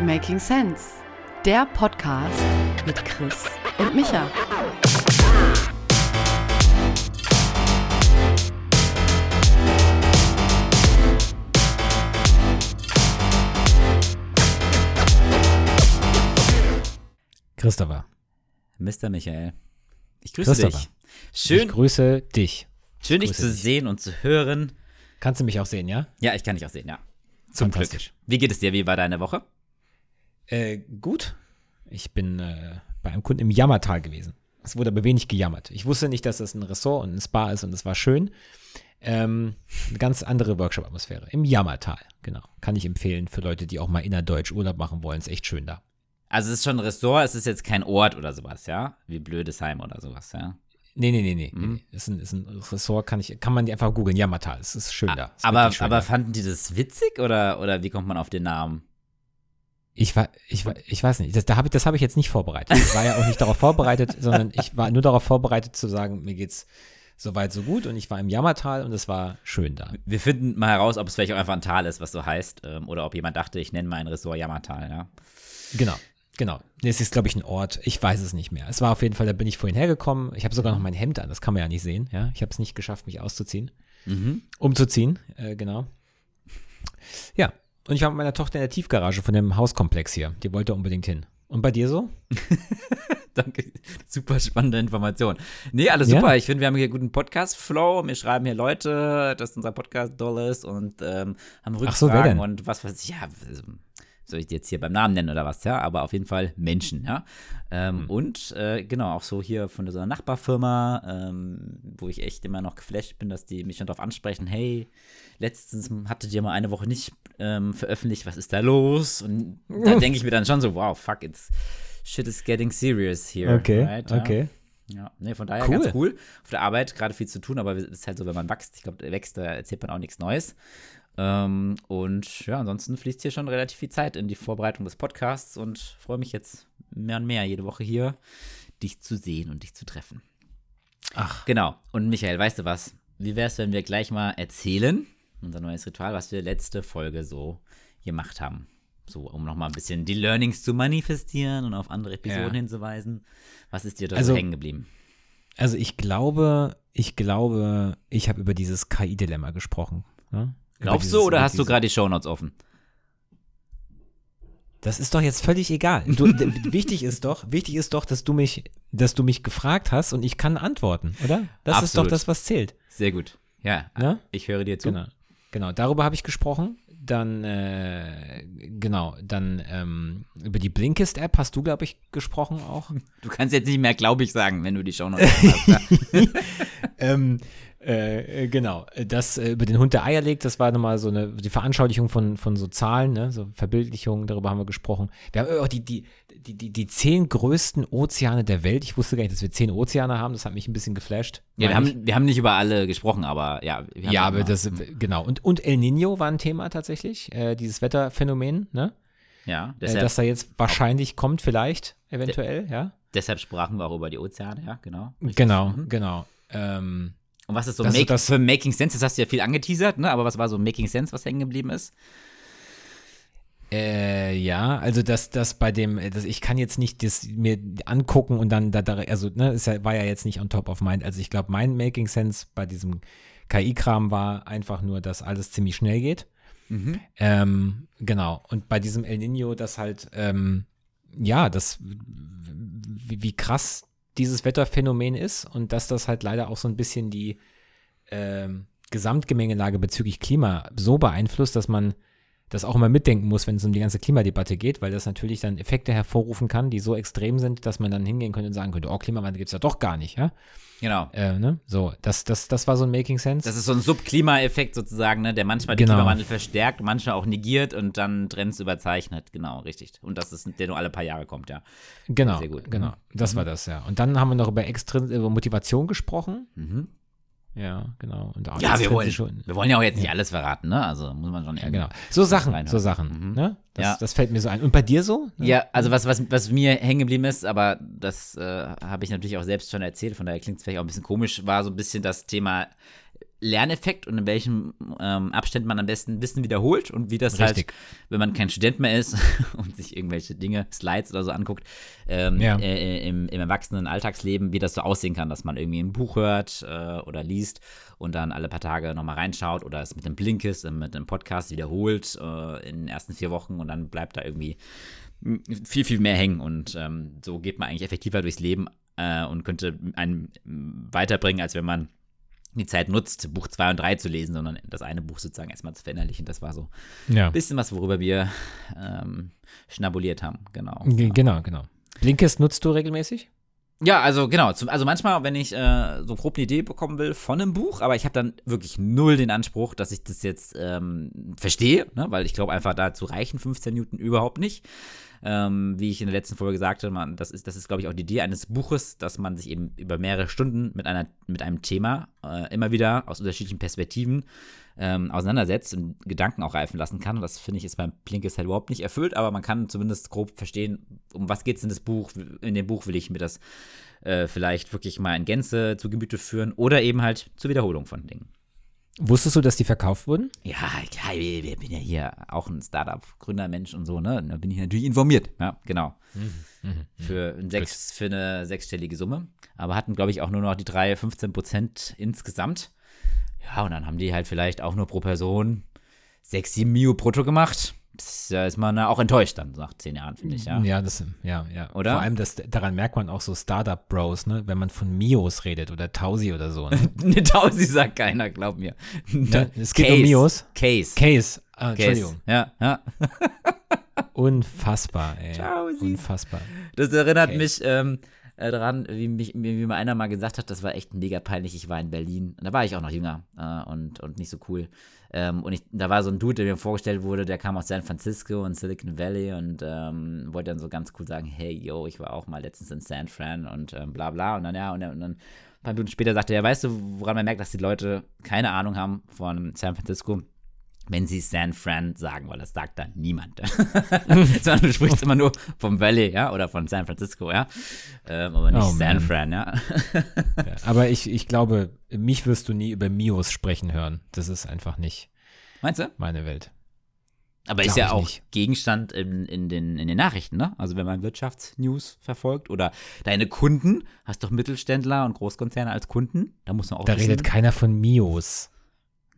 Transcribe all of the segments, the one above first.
Making Sense, der Podcast mit Chris und Micha. Christopher. Mr. Michael. Ich grüße dich. Schön, Ich grüße dich. schön dich grüße zu dich. sehen und zu hören. Kannst du mich auch sehen, ja? Ja, ich kann dich auch sehen, ja. Zum Glück. Wie geht es dir? Wie war deine Woche? Äh, gut. Ich bin äh, bei einem Kunden im Jammertal gewesen. Es wurde aber wenig gejammert. Ich wusste nicht, dass das ein Ressort und ein Spa ist und es war schön. Ähm, eine ganz andere Workshop-Atmosphäre. Im Jammertal, genau. Kann ich empfehlen für Leute, die auch mal innerdeutsch Urlaub machen wollen. Ist echt schön da. Also es ist schon ein Ressort, es ist jetzt kein Ort oder sowas, ja? Wie Blödesheim oder sowas, ja? Nee, nee, nee, nee. Mhm. nee. Ist, ein, ist ein Ressort, kann, ich, kann man die einfach googeln. Jammertal. Es ist schön da. Ist Aber, schön aber da. fanden die das witzig oder, oder wie kommt man auf den Namen? Ich, war, ich, war, ich weiß nicht, das, da hab ich, das habe ich jetzt nicht vorbereitet. Ich war ja auch nicht darauf vorbereitet, sondern ich war nur darauf vorbereitet zu sagen, mir geht's soweit so gut und ich war im Jammertal und es war schön da. Wir finden mal heraus, ob es vielleicht auch einfach ein Tal ist, was so heißt. Ähm, oder ob jemand dachte, ich nenne mein Ressort Jammertal, ja? Genau, genau. Es ist, glaube ich, ein Ort. Ich weiß es nicht mehr. Es war auf jeden Fall, da bin ich vorhin hergekommen. Ich habe sogar noch mein Hemd an, das kann man ja nicht sehen. Ja? Ich habe es nicht geschafft, mich auszuziehen. Mhm. Umzuziehen, äh, genau. Ja, und ich war mit meiner Tochter in der Tiefgarage von dem Hauskomplex hier. Die wollte unbedingt hin. Und bei dir so? Danke. Super spannende Information. Nee, alles Ja. super. Ich finde, wir haben hier guten Podcast-Flow. Wir schreiben hier Leute, dass unser Podcast doll ist und ähm, haben Rückfragen Ach so, wer denn? und was weiß ich. Ja, also, soll ich die jetzt hier beim Namen nennen oder was? Ja, aber auf jeden Fall Menschen, ja. Ähm, Hm. Und äh, genau, auch so hier von so einer Nachbarfirma, ähm, wo ich echt immer noch geflasht bin, dass die mich schon darauf ansprechen, hey, letztens hattet ihr mal eine Woche nicht ähm, veröffentlicht, was ist da los? Und da denke ich mir dann schon so, wow, fuck, it's shit is getting serious here. right? Ja. okay. Ja, nee, von daher Cool. ganz cool. Auf der Arbeit gerade viel zu tun, aber es ist halt so, wenn man wächst, ich glaube, wächst, da erzählt man auch nichts Neues. Ähm, und ja, ansonsten fließt hier schon relativ viel Zeit in die Vorbereitung des Podcasts und freue mich jetzt mehr und mehr jede Woche hier, dich zu sehen und dich zu treffen. Ach, Genau. Und Michael, weißt du was? Wie wäre es, wenn wir gleich mal erzählen, unser neues Ritual, was wir letzte Folge so gemacht haben? So, um nochmal ein bisschen die Learnings zu manifestieren und auf andere Episoden Ja. hinzuweisen. Was ist dir da Also- so hängen geblieben? Also ich glaube, ich glaube, ich habe über dieses KI-Dilemma gesprochen. Über Glaubst dieses- du oder hast du gerade die Shownotes offen? Das ist doch jetzt völlig egal. Du, wichtig ist doch, wichtig ist doch, dass du mich, dass du mich gefragt hast und ich kann antworten, oder? Das ist doch Absolut. das, was zählt. Sehr gut. Ja, Ja? ich höre dir zu. Genau. Genau. Darüber habe ich gesprochen. Dann, äh, genau, dann ähm, über die Blinkist-App hast du, glaube ich, gesprochen auch. Du kannst jetzt nicht mehr glaube ich sagen, wenn du die Shownotes offen hast. Ähm, äh, äh, genau, das äh, über den Hund, der Eier legt, das war nochmal so eine, die Veranschaulichung von, von so Zahlen, ne, so Verbildlichungen, darüber haben wir gesprochen. Wir haben auch die, die, die, die, die zehn größten Ozeane der Welt. Ich wusste gar nicht, dass wir zehn Ozeane haben, das hat mich ein bisschen geflasht. ja, wir haben, wir haben nicht über alle gesprochen, aber ja. Wir haben ja, aber das, genau. Und, und El Nino war ein Thema tatsächlich, äh, dieses Wetterphänomen, ne? Ja, Äh, deshalb, dass da jetzt wahrscheinlich kommt, vielleicht, eventuell, ja. deshalb sprachen wir auch über die Ozeane, ja, genau. Genau, genau. Ähm, Und was ist so Das- make, das- für Making Sense? Das hast du ja viel angeteasert, ne? Aber was war so Making Sense, was hängen geblieben ist? Äh, ja, also das, das bei dem, äh, das, ich kann jetzt nicht das mir angucken und dann da, da also, ne, es war ja jetzt nicht on top of mind. Also ich glaube, mein Making Sense bei diesem KI-Kram war einfach nur, dass alles ziemlich schnell geht. Ähm, genau. Und bei diesem El Nino, das halt, ähm, ja, das, wie, wie krass dieses Wetterphänomen ist und dass das halt leider auch so ein bisschen die ähm, Gesamtgemengelage bezüglich Klima so beeinflusst, dass man das auch immer mitdenken muss, wenn es um die ganze Klimadebatte geht, weil das natürlich dann Effekte hervorrufen kann, die so extrem sind, dass man dann hingehen könnte und sagen könnte, oh, Klimawandel gibt es ja doch gar nicht, ja? Genau. Äh, ne? So, das, das, das war so ein Making Sense. Das ist so ein Subklima-Effekt sozusagen, ne, der manchmal den Genau. Klimawandel verstärkt, manchmal auch negiert und dann Trends überzeichnet. Genau, richtig. Und das ist, der nur alle paar Jahre kommt, ja. genau, sehr gut. genau. Mhm. Das war das, ja. Und dann haben wir noch über, Extrin über Motivation gesprochen. Mhm. Ja, genau. Und Ja, wir wollen, extrinsische- wir wollen ja auch jetzt nicht alles verraten, ne? Also muss man schon Ja, genau. So Sachen, so Sachen. Mhm. Ne? Das, Ja. das fällt mir so ein. Und bei dir so? Ne? Ja, also was, was, was mir hängen geblieben ist, aber das äh, habe ich natürlich auch selbst schon erzählt, von daher klingt es vielleicht auch ein bisschen komisch, war so ein bisschen das Thema Lerneffekt und in welchem ähm, Abständen man am besten Wissen wiederholt und wie das Richtig. halt, wenn man kein Student mehr ist und sich irgendwelche Dinge, Slides oder so anguckt, ähm, Ja. äh, im, im erwachsenen Alltagsleben, wie das so aussehen kann, dass man irgendwie ein Buch hört äh, oder liest und dann alle paar Tage nochmal reinschaut oder es mit einem Blinkist, äh, mit einem Podcast wiederholt äh, in den ersten vier Wochen und dann bleibt da irgendwie viel, viel mehr hängen und ähm, so geht man eigentlich effektiver durchs Leben äh, und könnte einen weiterbringen, als wenn man die Zeit nutzt, Buch 2 und 3 zu lesen, sondern das eine Buch sozusagen erstmal zu verinnerlichen. Das war so Ja. ein bisschen was, worüber wir ähm, schnabuliert haben, genau. Ge- Genau, genau. Blinkist nutzt du regelmäßig? Ja, also genau. Zum, also manchmal, wenn ich äh, so grob eine Idee bekommen will von einem Buch, aber ich habe dann wirklich null den Anspruch, dass ich das jetzt ähm, verstehe, ne? weil ich glaube einfach dazu reichen 15 Minuten überhaupt nicht. Ähm, wie ich in der letzten Folge sagte, man, das ist, das ist glaube ich, auch die Idee eines Buches, dass man sich eben über mehrere Stunden mit, einer, mit einem Thema äh, immer wieder aus unterschiedlichen Perspektiven ähm, auseinandersetzt und Gedanken auch reifen lassen kann. Und das finde ich ist beim Blinkist halt überhaupt nicht erfüllt, aber man kann zumindest grob verstehen, um was geht es in das Buch. In dem Buch will ich mir das äh, vielleicht wirklich mal in Gänze zu Gemüte führen oder eben halt zur Wiederholung von Dingen. Wusstest du, dass die verkauft wurden? Ja, klar, ich ich bin ja hier auch ein Startup-Gründermensch und so, ne? Da bin ich natürlich informiert. Ja, genau. Für, ein sechs, für eine sechsstellige Summe. Aber hatten, glaube ich, auch nur noch die drei, 15 Prozent insgesamt. Ja, und dann haben die halt vielleicht auch nur pro Person 6, 7 Mio brutto gemacht. Da ist man auch enttäuscht dann nach zehn Jahren, finde ich, ja. Ja, das, ja, ja. Oder? Vor allem, das, daran merkt man auch so Startup-Bros, ne? Wenn man von Mios redet oder Tausi oder so. Ne? Eine Tausi sagt keiner, glaub mir. Ne? Es geht um Mios. Case. Case. Ah, Case. Entschuldigung. Ja, ja. Unfassbar, ey. Tausi. Unfassbar. Das erinnert Okay. mich ähm, äh, daran, wie, mich, wie mir einer mal gesagt hat, das war echt mega peinlich. Ich war in Berlin. Da war ich auch noch jünger äh, und, und nicht so cool. Ähm, und ich, da war so ein Dude, der mir vorgestellt wurde, der kam aus San Francisco und Silicon Valley und ähm, wollte dann so ganz cool sagen, hey, yo, ich war auch mal letztens in San Fran und ähm, bla bla. Und dann, ja, und, und dann ein paar Minuten später sagte er, weißt du, woran man merkt, dass die Leute keine Ahnung haben von San Francisco? Wenn sie San Fran sagen, weil das sagt dann niemand. Sondern du sprichst immer nur vom Valley, ja, oder von San Francisco, ja. Ähm, aber nicht Oh, San man. Fran, ja. Ja, aber ich, ich glaube, mich wirst du nie über Mios sprechen hören. Das ist einfach nicht Meinst du? meine Welt. Aber ist Glaub ja ich auch nicht. Gegenstand in, in, den, in den Nachrichten, ne? Also wenn man Wirtschaftsnews verfolgt oder deine Kunden, hast doch Mittelständler und Großkonzerne als Kunden, da muss man auch Da wissen, redet keiner von Mios.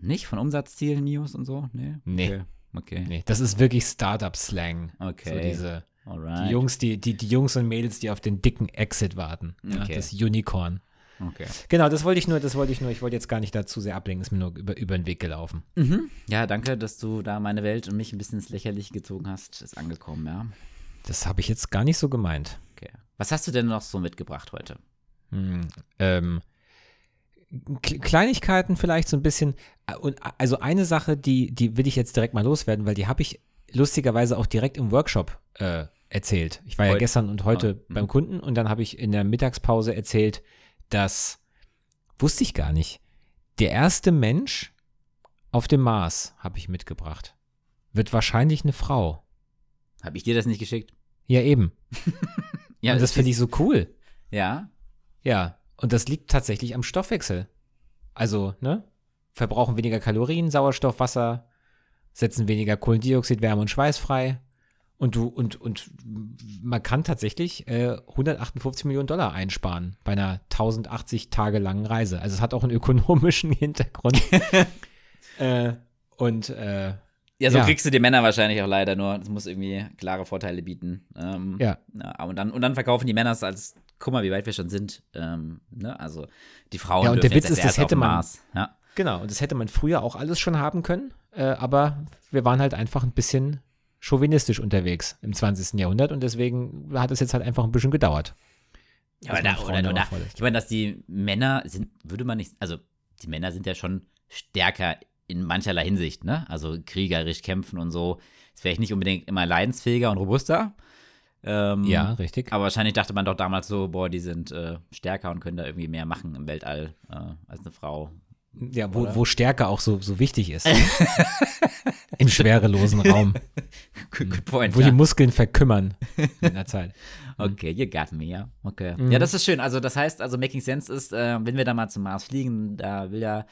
Nicht von Umsatzzielen, News und so? Nee. Nee. Okay. Okay. Nee, das ist wirklich Startup-Slang. Okay. So diese, Alright. die Jungs, die, die, die Jungs und Mädels, die auf den dicken Exit warten. Ja, Okay. Das Unicorn. Okay. Genau, das wollte ich nur, das wollte ich nur, ich wollte jetzt gar nicht dazu sehr ablenken, ist mir nur über, über den Weg gelaufen. Mhm. Ja, danke, dass du da meine Welt und mich ein bisschen ins Lächerliche gezogen hast. Ist angekommen, ja. Das habe ich jetzt gar nicht so gemeint. Okay. Was hast du denn noch so mitgebracht heute? Hm, ähm, Kleinigkeiten vielleicht so ein bisschen. äh, Und also eine Sache, die, die will ich jetzt direkt mal loswerden, weil die habe ich lustigerweise auch direkt im Workshop äh, erzählt. Ich war ja Heut- gestern und heute Ah, mhm. beim Kunden und dann habe ich in der Mittagspause erzählt, dass, wusste ich gar nicht, der erste Mensch auf dem Mars habe ich mitgebracht. Wird wahrscheinlich eine Frau. Habe ich dir das nicht geschickt? Ja, eben. Ja, und das finde ich so cool. Ja. Ja, und das liegt tatsächlich am Stoffwechsel. Also, ne? Verbrauchen weniger Kalorien, Sauerstoff, Wasser, setzen weniger Kohlendioxid, Wärme und Schweiß frei. Und du, und, und man kann tatsächlich äh, 158 Millionen Dollar einsparen bei einer 1080 Tage langen Reise. Also es hat auch einen ökonomischen Hintergrund. äh, und äh, Ja, so Ja. kriegst du die Männer wahrscheinlich auch leider nur. Das muss irgendwie klare Vorteile bieten. Ähm, Ja. ja und, dann, und dann verkaufen die Männer es als, guck mal, wie weit wir schon sind. Ähm, ne? Also die Frauen Ja, und der Witz ist, das hätte man-. Ja. Genau, und das hätte man früher auch alles schon haben können, äh, aber wir waren halt einfach ein bisschen chauvinistisch unterwegs im 20. Jahrhundert und deswegen hat es jetzt halt einfach ein bisschen gedauert. Ja, aber da, oder, oder, ich meine, dass die Männer sind, würde man nicht, also die Männer sind ja schon stärker in mancherlei Hinsicht, ne? Also kriegerisch kämpfen und so. Ist vielleicht nicht unbedingt immer leidensfähiger und robuster. Ähm, Ja, richtig. Aber wahrscheinlich dachte man doch damals so, boah, die sind äh, stärker und können da irgendwie mehr machen im Weltall äh, als eine Frau. Ja, wo, wo Stärke auch so, so wichtig ist. Im schwerelosen Raum. Good, good point. Wo ja. die Muskeln verkümmern in der Zeit. Okay, you got me, ja. Okay. Mhm. Ja, das ist schön. Also, das heißt, also Making Sense ist, äh, wenn wir da mal zum Mars fliegen, da will ja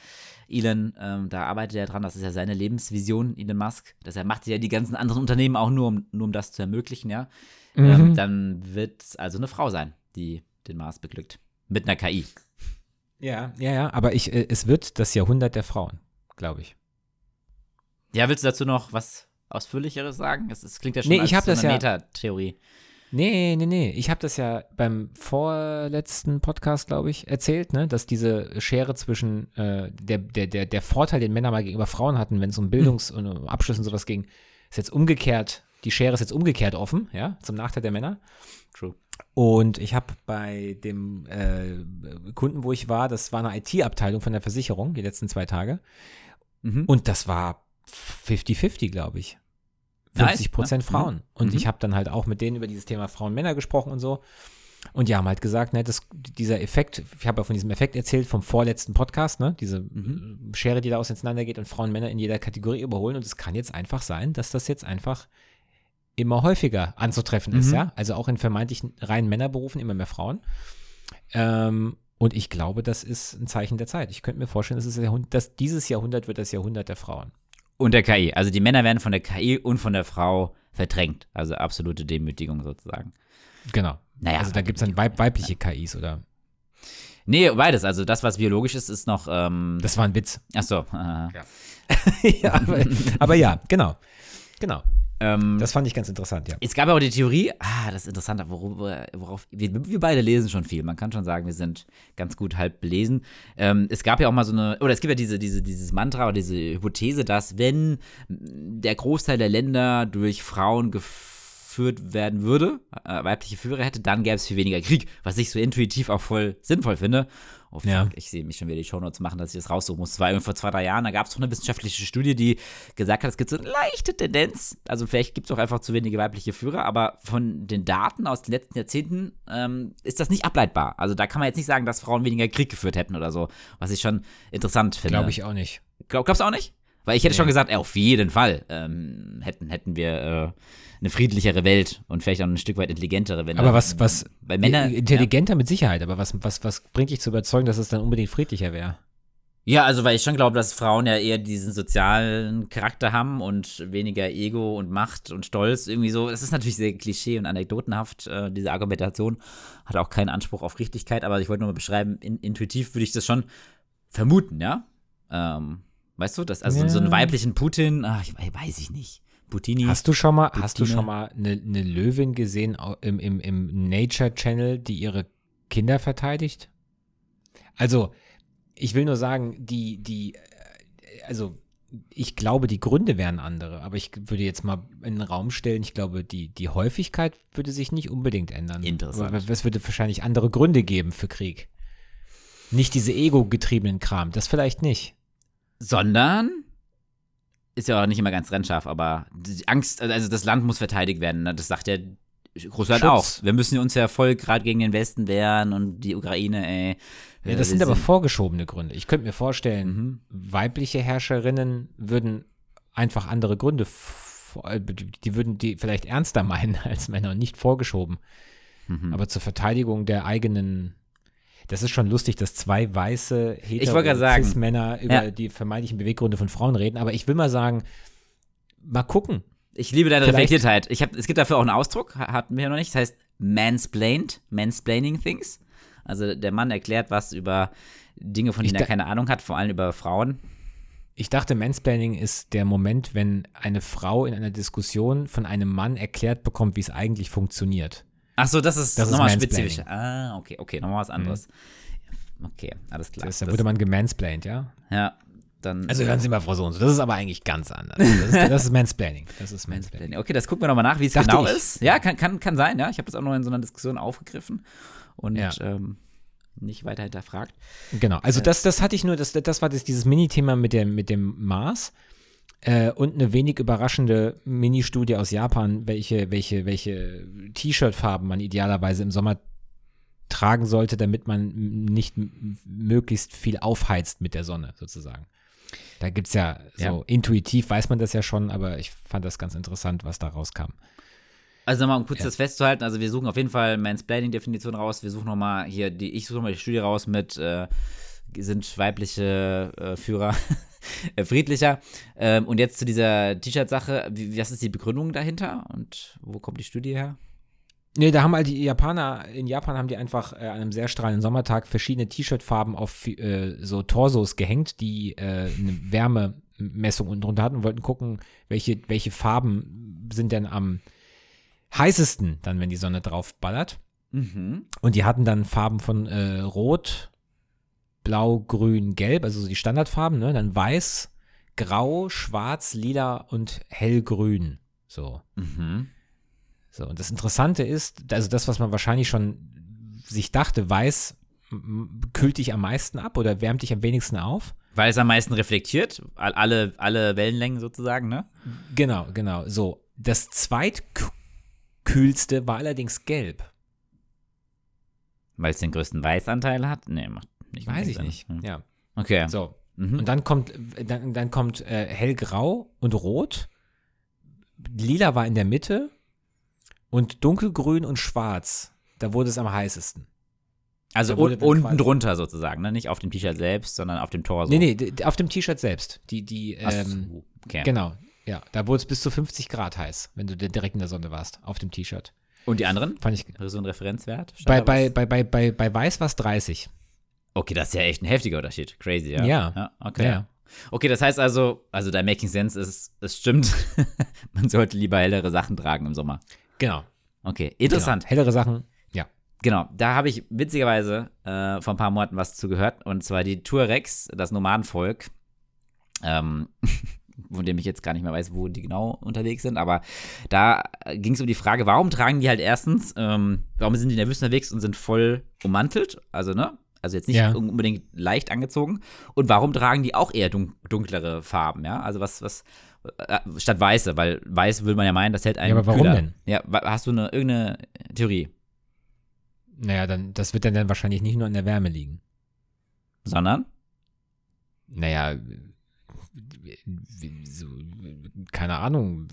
Elon, ähm, da arbeitet er dran, das ist ja seine Lebensvision, Elon Musk. Das er macht ja die ganzen anderen Unternehmen auch nur, um, nur um das zu ermöglichen, ja. Ähm, dann wird es also eine Frau sein, die den Mars beglückt. Mit einer KI. Ja, ja, ja. Aber ich, äh, es wird das Jahrhundert der Frauen, glaube ich. Ja, willst du dazu noch was Ausführlicheres sagen? Es, es klingt ja schon Nee, als ich so das eine ja- Metatheorie. Nee, nee, nee. Ich habe das ja beim vorletzten Podcast, glaube ich, erzählt, ne, dass diese Schere zwischen äh, der, der, der, der Vorteil, den Männer mal gegenüber Frauen hatten, wenn es um Bildungs- und um Abschluss und sowas ging, ist jetzt umgekehrt, die Schere ist jetzt umgekehrt offen, ja, zum Nachteil der Männer. True. Und ich habe bei dem äh, Kunden, wo ich war, das war eine IT-Abteilung von der Versicherung, die letzten zwei Tage. Mhm. Und das war 50-50, glaube ich. Nice, 50 Prozent ne? Frauen. Und Mhm. ich habe dann halt auch mit denen über dieses Thema Frauen-Männer gesprochen und so. Und die haben halt gesagt, ne, das, dieser Effekt, ich habe ja von diesem Effekt erzählt vom vorletzten Podcast, ne, diese Mhm. äh, Schere, die da auseinander geht und Frauen und Männer in jeder Kategorie überholen. Und es kann jetzt einfach sein, dass das jetzt einfach immer häufiger anzutreffen ist, Mhm. ja. Also auch in vermeintlichen reinen Männerberufen immer mehr Frauen. Ähm, und ich glaube, das ist ein Zeichen der Zeit. Ich könnte mir vorstellen, dass, es dass dieses Jahrhundert wird das Jahrhundert der Frauen. Und der KI. Also die Männer werden von der KI und von der Frau verdrängt. Also absolute Demütigung sozusagen. Genau. Naja, also da gibt es dann weib weibliche KIs oder. Nee, beides. Also das, was biologisch ist, ist noch. Ähm, Das war ein Witz. achso. Äh, ja, aber, aber ja, genau. Genau. Ähm, Das fand ich ganz interessant, ja. es gab ja auch die Theorie, ah, das ist interessant, worüber, worauf, wir, wir beide lesen schon viel. Man kann schon sagen, wir sind ganz gut halb belesen. Ähm, es gab ja auch mal so eine, oder es gibt ja diese, diese, dieses Mantra oder diese Hypothese, dass wenn der Großteil der Länder durch Frauen geführt werden würde, äh, weibliche Führer hätte, dann gäbe es viel weniger Krieg, was ich so intuitiv auch voll sinnvoll finde. Oh, Ja. Ich sehe mich schon wieder die Shownotes machen, dass ich das raussuchen muss. Das war vor zwei, drei Jahren, da gab es doch eine wissenschaftliche Studie, die gesagt hat, es gibt so eine leichte Tendenz, also vielleicht gibt es auch einfach zu wenige weibliche Führer, aber von den Daten aus den letzten Jahrzehnten ähm, ist das nicht ableitbar. Also da kann man jetzt nicht sagen, dass Frauen weniger Krieg geführt hätten oder so, was ich schon interessant finde. Glaube ich auch nicht. Glaub, glaubst du auch nicht? Weil ich hätte Nee. schon gesagt, ey, auf jeden Fall ähm, hätten, hätten wir äh, eine friedlichere Welt und vielleicht auch ein Stück weit intelligentere, wenn Aber was, was, Weil Männer. intelligenter mit Sicherheit, aber was, was, was bringt dich zu überzeugen, dass es dann unbedingt friedlicher wäre? Ja, also weil ich schon glaube, dass Frauen ja eher diesen sozialen Charakter haben und weniger Ego und Macht und Stolz irgendwie so. Es ist natürlich sehr klischee und anekdotenhaft, äh, diese Argumentation. Hat auch keinen Anspruch auf Richtigkeit, aber ich wollte nur mal beschreiben, in, intuitiv würde ich das schon vermuten, ja? Ähm, weißt du, das, also Ja. so einen weiblichen Putin, ach, ich, weiß ich nicht. Putini. Hast du schon mal, hast du Putine. schon mal eine, eine Löwin gesehen im, im, im Nature Channel, die ihre Kinder verteidigt? Also, ich will nur sagen, die, die, äh, also, ich glaube, die Gründe wären andere, aber ich würde jetzt mal in den Raum stellen, ich glaube, die, die Häufigkeit würde sich nicht unbedingt ändern. Interessant. Aber Es würde wahrscheinlich andere Gründe geben für Krieg. Nicht diese ego-getriebenen Kram, das vielleicht nicht. Sondern ist ja auch nicht immer ganz trennscharf, aber die Angst, also das Land muss verteidigt werden. ne? Das sagt ja Russland Schutz. auch. Wir müssen uns ja voll gerade gegen den Westen wehren und die Ukraine, ey. Ja, Äh, das wir sind aber vorgeschobene Gründe. Ich könnte mir vorstellen, Mhm. weibliche Herrscherinnen würden einfach andere Gründe, äh, die würden die vielleicht ernster meinen als Männer und nicht vorgeschoben. Mhm. Aber zur Verteidigung der eigenen, das ist schon lustig, dass zwei weiße Ich wollte gerade sagen. Männer über Ja. die vermeintlichen Beweggründe von Frauen reden. Aber ich will mal sagen, mal gucken. Ich liebe deine Vielleicht- Reflektiertheit. Ich hab, es gibt dafür auch einen Ausdruck, ha- hatten wir ja noch nicht. Das heißt mansplained, mansplaining things. Also der Mann erklärt was über Dinge, von denen er keine Ahnung hat, vor allem über Frauen. Ich dachte, Mansplaining ist der Moment, wenn eine Frau in einer Diskussion von einem Mann erklärt bekommt, wie es eigentlich funktioniert. Ach so, das ist Das ist nochmal spezifisch. Ah, okay, okay, nochmal was anderes. Okay, alles klar. Das, da wurde man gemansplained, ja? ja, dann. Also hören Sie mal, Frau Sohn, das ist aber eigentlich ganz anders. Das ist, das ist Mansplaining. Das ist Mansplaining. Okay, das gucken wir nochmal nach, wie es genau ich. ist. Ja, kann, kann, kann sein, ja. Ich habe das auch noch in so einer Diskussion aufgegriffen und Ja. ähm, nicht weiter hinterfragt. Genau, also das, das hatte ich nur, das, das war das, dieses Mini-Thema mit dem, mit dem Mars. Äh, und eine wenig überraschende Mini-Studie aus Japan, welche, welche, welche T-Shirt-Farben man idealerweise im Sommer tragen sollte, damit man nicht möglichst viel aufheizt mit der Sonne sozusagen. Da gibt es ja so Ja. intuitiv weiß man das ja schon, aber ich fand das ganz interessant, was da rauskam. Also nochmal, um kurz Ja. das festzuhalten, also wir suchen auf jeden Fall Mansplaining-Definition raus, wir suchen nochmal hier, die, ich suche nochmal die Studie raus mit, äh, sind weibliche äh, Führer äh, friedlicher. Ähm, und jetzt zu dieser T-Shirt-Sache, was ist die Begründung dahinter und wo kommt die Studie her? Nee, da haben halt die Japaner, in Japan haben die einfach äh, an einem sehr strahlenden Sommertag verschiedene T-Shirt-Farben auf äh, so Torsos gehängt, die äh, eine Wärmemessung unten drunter hatten und wollten gucken, welche, welche Farben sind denn am heißesten, dann, wenn die Sonne drauf ballert. Mhm. Und die hatten dann Farben von äh, Rot, Blau, Grün, Gelb, also so die Standardfarben, ne? Dann Weiß, Grau, Schwarz, Lila und Hellgrün. So. Mhm. So, und das Interessante ist, also das, was man wahrscheinlich schon sich dachte, weiß kühlt dich am meisten ab oder wärmt dich am wenigsten auf. Weil es am meisten reflektiert, all- alle, alle Wellenlängen sozusagen, ne? Genau, genau. So, das zweitkühlste war allerdings gelb. Weil es den größten Weißanteil hat? Nee, macht nicht Weiß ich nicht. Hm. Ja. Okay. So. Mhm. Und dann kommt, dann, dann kommt äh, hellgrau und rot. Lila war in der Mitte und dunkelgrün und schwarz. Da wurde es am heißesten. also un unten quasi- drunter sozusagen, ne? Nicht auf dem T-Shirt selbst, sondern auf dem Torso. Nee, nee, auf dem T-Shirt selbst. Die, die, ähm, so, okay. Genau, ja. Da wurde es bis zu 50 Grad heiß, wenn du di- direkt in der Sonne warst, auf dem T-Shirt. Und die anderen? Fand ich. So ein Referenzwert? Bei, bei, bei, bei, bei, bei Weiß war es 30. Okay, das ist ja echt ein heftiger Unterschied. Crazy, ja. Ja. okay. Ja. Okay, das heißt also, also dein Making Sense ist, es stimmt. Man sollte lieber hellere Sachen tragen im Sommer. Genau. Okay, interessant. Genau. Hellere Sachen, ja. Genau, da habe ich witzigerweise äh, vor ein paar Monaten was zu gehört. Und zwar die Tuaregs, das Nomadenvolk, ähm, von dem ich jetzt gar nicht mehr weiß, wo die genau unterwegs sind. Aber da ging es um die Frage, warum tragen die halt erstens, ähm, warum sind die in der Wüste unterwegs und sind voll ummantelt? Also, ne? Also jetzt nicht Ja. unbedingt leicht angezogen. Und warum tragen die auch eher dun dunklere Farben, ja? Also was, was, äh, statt weiße, weil weiß will man ja meinen, das hält einen Ja, aber warum kühler. denn? Ja, hast du eine irgendeine Theorie? Naja, dann, das wird dann, dann wahrscheinlich nicht nur in der Wärme liegen. Sondern? Naja, so, keine Ahnung,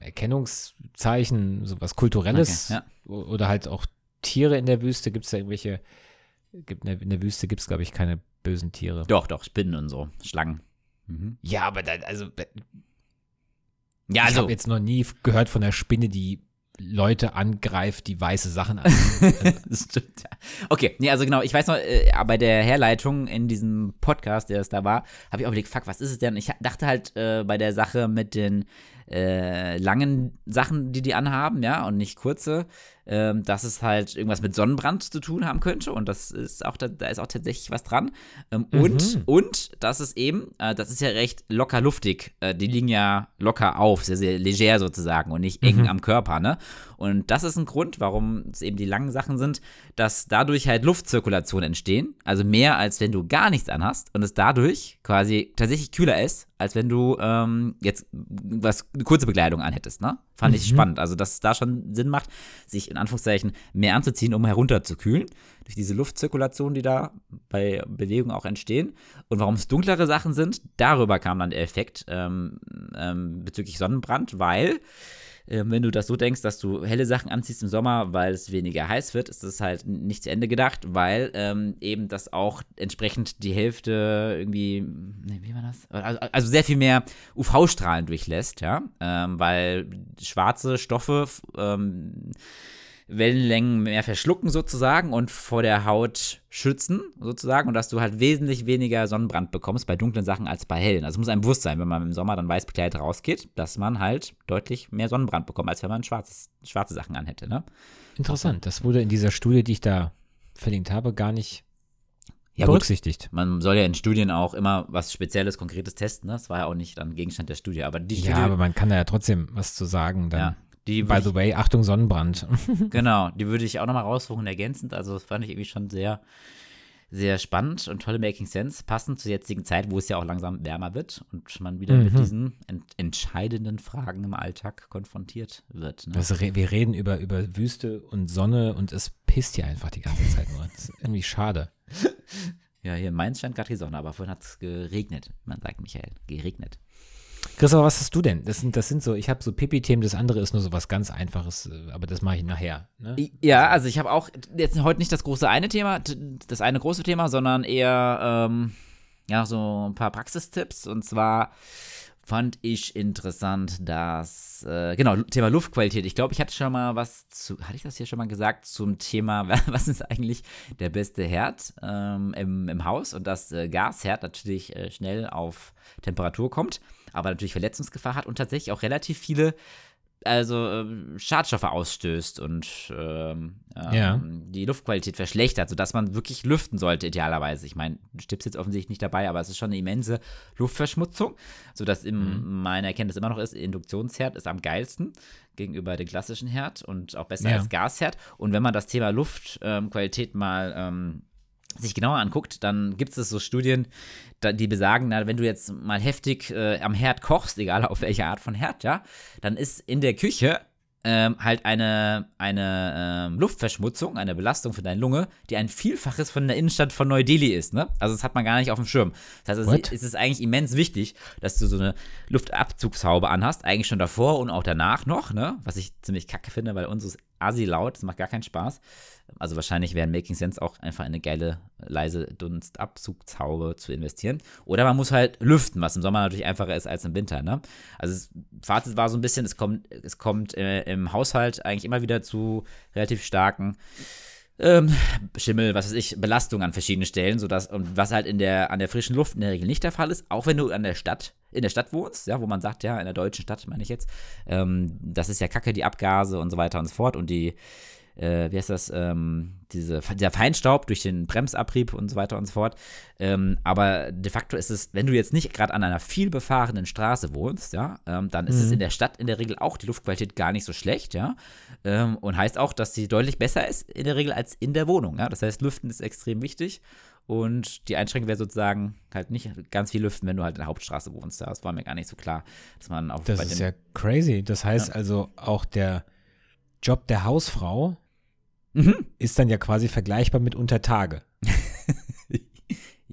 Erkennungszeichen, sowas Kulturelles. Okay, O- Oder halt auch Tiere in der Wüste. Gibt es da irgendwelche, gibt in der, der Wüste gibt es, glaube ich, keine bösen Tiere. Doch, doch, Spinnen und so, Schlangen. Mhm. Ja, aber da, also, Ja, ich also, habe jetzt noch nie gehört von einer Spinne, die Leute angreift, die weiße Sachen an. das stimmt, ja. Okay, nee, also genau, ich weiß noch, äh, bei der Herleitung in diesem Podcast, der es da war, habe ich auch überlegt, fuck, was ist es denn? Ich dachte halt äh, bei der Sache mit den äh, langen Sachen, die die anhaben, ja, und nicht kurze, ähm, dass es halt irgendwas mit Sonnenbrand zu tun haben könnte und das ist auch, da, da ist auch tatsächlich was dran. Ähm, und, Mhm. und, das ist eben, äh, das ist ja recht locker luftig, äh, die liegen ja locker auf, sehr, sehr leger sozusagen und nicht eng Mhm. am Körper, ne? Und das ist ein Grund, warum es eben die langen Sachen sind, dass dadurch halt Luftzirkulation entstehen, also mehr als wenn du gar nichts anhast und es dadurch quasi tatsächlich kühler ist, als wenn du ähm, jetzt was eine kurze Bekleidung anhättest, ne? Fand ich Mhm. spannend. Also, dass es da schon Sinn macht, sich in Anführungszeichen mehr anzuziehen, um herunterzukühlen. Durch diese Luftzirkulation, die da bei Bewegung auch entstehen. Und warum es dunklere Sachen sind, darüber kam dann der Effekt ähm, ähm, bezüglich Sonnenbrand, weil ähm, wenn du das so denkst, dass du helle Sachen anziehst im Sommer, weil es weniger heiß wird, ist das halt nicht zu Ende gedacht, weil ähm, eben das auch entsprechend die Hälfte irgendwie, nee, wie war das? Also, also sehr viel mehr UV-Strahlen durchlässt, ja, ähm, weil schwarze Stoffe ähm, Wellenlängen mehr verschlucken sozusagen und vor der Haut schützen sozusagen und dass du halt wesentlich weniger Sonnenbrand bekommst bei dunklen Sachen als bei hellen. Also muss einem bewusst sein, wenn man im Sommer dann weiß bekleidet rausgeht, dass man halt deutlich mehr Sonnenbrand bekommt, als wenn man schwarzes, schwarze Sachen anhätte, ne? Interessant. Das wurde in dieser Studie, die ich da verlinkt habe, gar nicht Ja gut, berücksichtigt. man soll ja in Studien auch immer was Spezielles, Konkretes testen, ne? Das war ja auch nicht dann Gegenstand der Studie, aber die Studie, Ja, aber man kann da ja trotzdem was zu sagen. Dann. ja, die By the way, Achtung, Sonnenbrand. genau, die würde ich auch nochmal raussuchen, ergänzend, also das fand ich irgendwie schon sehr sehr spannend und tolle Making Sense, passend zur jetzigen Zeit, wo es ja auch langsam wärmer wird und man wieder Mhm. mit diesen ent entscheidenden Fragen im Alltag konfrontiert wird. Ne? Also, wir reden über, über Wüste und Sonne und es pisst hier einfach die ganze Zeit nur. Das ist irgendwie schade. Ja, hier in Mainz scheint gerade die Sonne, aber vorhin hat es geregnet. Man sagt, Michael, geregnet. Chris, aber was hast du denn? Das sind, das sind so, ich habe so Pipi-Themen, das andere ist nur so was ganz Einfaches, äh, aber das mache ich nachher. Ne? Ja, also ich habe auch jetzt heute nicht das große eine Thema, das eine große Thema, sondern eher ähm, ja so ein paar Praxistipps. Und zwar fand ich interessant, dass äh, genau Thema Luftqualität. Ich glaube, ich hatte schon mal was zu, hatte ich das hier schon mal gesagt zum Thema, was ist eigentlich der beste Herd ähm, im, im Haus und dass äh, Gasherd natürlich äh, schnell auf Temperatur kommt, aber natürlich Verletzungsgefahr hat und tatsächlich auch relativ viele also ähm, Schadstoffe ausstößt und ähm, ähm, Ja. die Luftqualität verschlechtert, sodass man wirklich lüften sollte, idealerweise. Ich meine, du stirbst jetzt offensichtlich nicht dabei, aber es ist schon eine immense Luftverschmutzung, sodass im, meine Erkenntnis immer noch ist, Induktionsherd ist am geilsten gegenüber dem klassischen Herd und auch besser Ja. als Gasherd. Und wenn man das Thema Luftqualität mal ähm, sich genauer anguckt, dann gibt es so Studien, die besagen, na, wenn du jetzt mal heftig äh, am Herd kochst, egal auf welche Art von Herd, ja, dann ist in der Küche ähm, halt eine, eine ähm, Luftverschmutzung, eine Belastung für deine Lunge, die ein Vielfaches von der Innenstadt von Neu-Delhi ist, ne? Also das hat man gar nicht auf dem Schirm. Das heißt, What? es, ist eigentlich immens wichtig, dass du so eine Luftabzugshaube anhast, eigentlich schon davor und auch danach noch, ne? Was ich ziemlich kacke finde, weil uns ist assi laut, das macht gar keinen Spaß. Also wahrscheinlich wäre in Making Sense auch einfach eine geile, leise Dunstabzugshaube zu investieren. Oder man muss halt lüften, was im Sommer natürlich einfacher ist als im Winter. Ne? Also das Fazit war so ein bisschen, es kommt, es kommt äh, im Haushalt eigentlich immer wieder zu relativ starken ähm, Schimmel, was weiß ich, Belastung an verschiedenen Stellen, sodass, und was halt in der, an der frischen Luft in der Regel nicht der Fall ist, auch wenn du an der Stadt, in der Stadt wohnst, ja, wo man sagt, ja, in der deutschen Stadt meine ich jetzt, ähm, das ist ja Kacke, die Abgase und so weiter und so fort und die, äh, wie heißt das, ähm, diese, der Feinstaub durch den Bremsabrieb und so weiter und so fort. Ähm, aber de facto ist es, wenn du jetzt nicht gerade an einer viel befahrenen Straße wohnst, ja, ähm, dann ist es in der Stadt in der Regel auch die Luftqualität gar nicht so schlecht, ja. Ähm, und heißt auch, dass sie deutlich besser ist in der Regel als in der Wohnung, ja. Das heißt, Lüften ist extrem wichtig. Und die Einschränkung wäre sozusagen halt nicht ganz viel lüften, wenn du halt in der Hauptstraße wohnst. Ja, Das war mir gar nicht so klar, dass man auch Das ist ja crazy. Das heißt also, auch der Job der Hausfrau Mhm. ist dann ja quasi vergleichbar mit Untertage.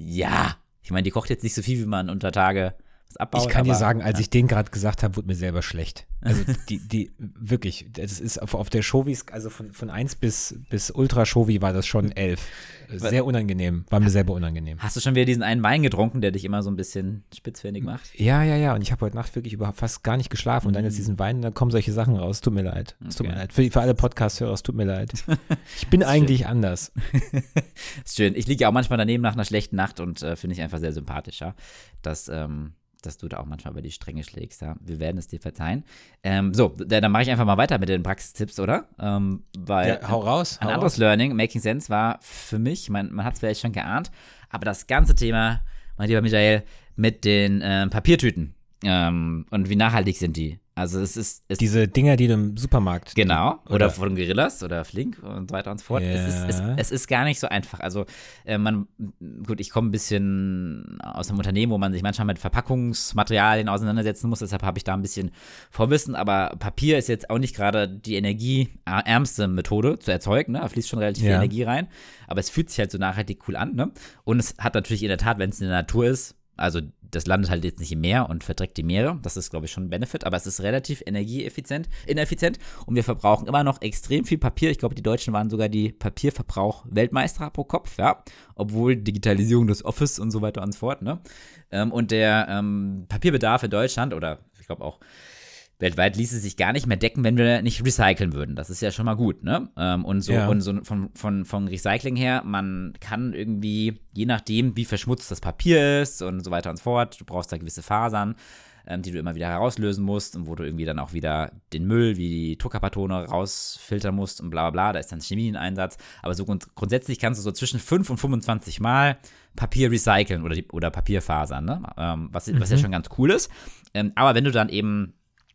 Ja, ich meine, die kocht jetzt nicht so viel, wie man unter Tage was abbaut. Ich kann dir aber- sagen, als ich den gerade gesagt habe, wurde mir selber schlecht. Also die, die, wirklich, das ist auf, auf der Shovis, also von, von 1 bis, bis Ultra Shovi war das schon 11. Sehr unangenehm, war mir selber unangenehm. Hast du schon wieder diesen einen Wein getrunken, der dich immer so ein bisschen spitzfindig macht? Ja, ja, ja, und ich habe heute Nacht wirklich überhaupt fast gar nicht geschlafen und dann jetzt diesen Wein, dann kommen solche Sachen raus. Tut mir leid. Es tut mir. Okay. leid. Für, für alle Podcast-Hörer, es tut mir leid. Ich bin eigentlich anders. Ist schön. Ich liege ja auch manchmal daneben nach einer schlechten Nacht und äh, finde ich einfach sehr sympathisch, ja. Dass, ähm, dass du da auch manchmal über die Stränge schlägst, ja. Wir werden es dir verzeihen. Ähm, so, da- dann mache ich einfach mal weiter mit den Praxistipps, oder? Ähm, weil Ja, hau raus. Ein hau anderes raus. Learning, Making Sense, war für mich, man, man hat es vielleicht schon geahnt, aber das ganze Thema, mein lieber Michael, mit den ähm, Papiertüten ähm, und wie nachhaltig sind die? Also es ist, es Diese Dinger, die du im Supermarkt. Genau, oder, Oder- von Gorillas oder Flink und so weiter und so fort. Es, ist, es, es ist gar nicht so einfach. Also, äh, man, gut, ich komme ein bisschen aus einem Unternehmen, wo man sich manchmal mit Verpackungsmaterialien auseinandersetzen muss, deshalb habe ich da ein bisschen Vorwissen, aber Papier ist jetzt auch nicht gerade die energieärmste Methode zu erzeugen, ne? Da fließt schon relativ viel Ja. Energie rein, aber es fühlt sich halt so nachhaltig cool an, ne? Und es hat natürlich in der Tat, wenn es in der Natur ist, also das landet halt jetzt nicht im Meer und verdreckt die Meere. Das ist, glaube ich, schon ein Benefit, aber es ist relativ energieeffizient, ineffizient und wir verbrauchen immer noch extrem viel Papier. Ich glaube, die Deutschen waren sogar die Papierverbrauch-Weltmeister pro Kopf, ja. Obwohl Digitalisierung des Office und so weiter und so fort, ne? Ähm, und der ähm, Papierbedarf in Deutschland oder ich glaube auch weltweit ließe sich gar nicht mehr decken, wenn wir nicht recyceln würden. Das ist ja schon mal gut, ne? Ähm, und so, Ja. und so von, von, von Recycling her, man kann irgendwie, je nachdem, wie verschmutzt das Papier ist und so weiter und so fort, du brauchst da gewisse Fasern, ähm, die du immer wieder herauslösen musst und wo du irgendwie dann auch wieder den Müll, wie die Druckerpatrone rausfiltern musst und bla bla bla, da ist dann Chemie in Einsatz. Aber so grund grundsätzlich kannst du so zwischen 5 und 25 Mal Papier recyceln oder, die, oder Papierfasern, ne? Ähm, was, was ja schon ganz cool ist. Aber wenn du dann eben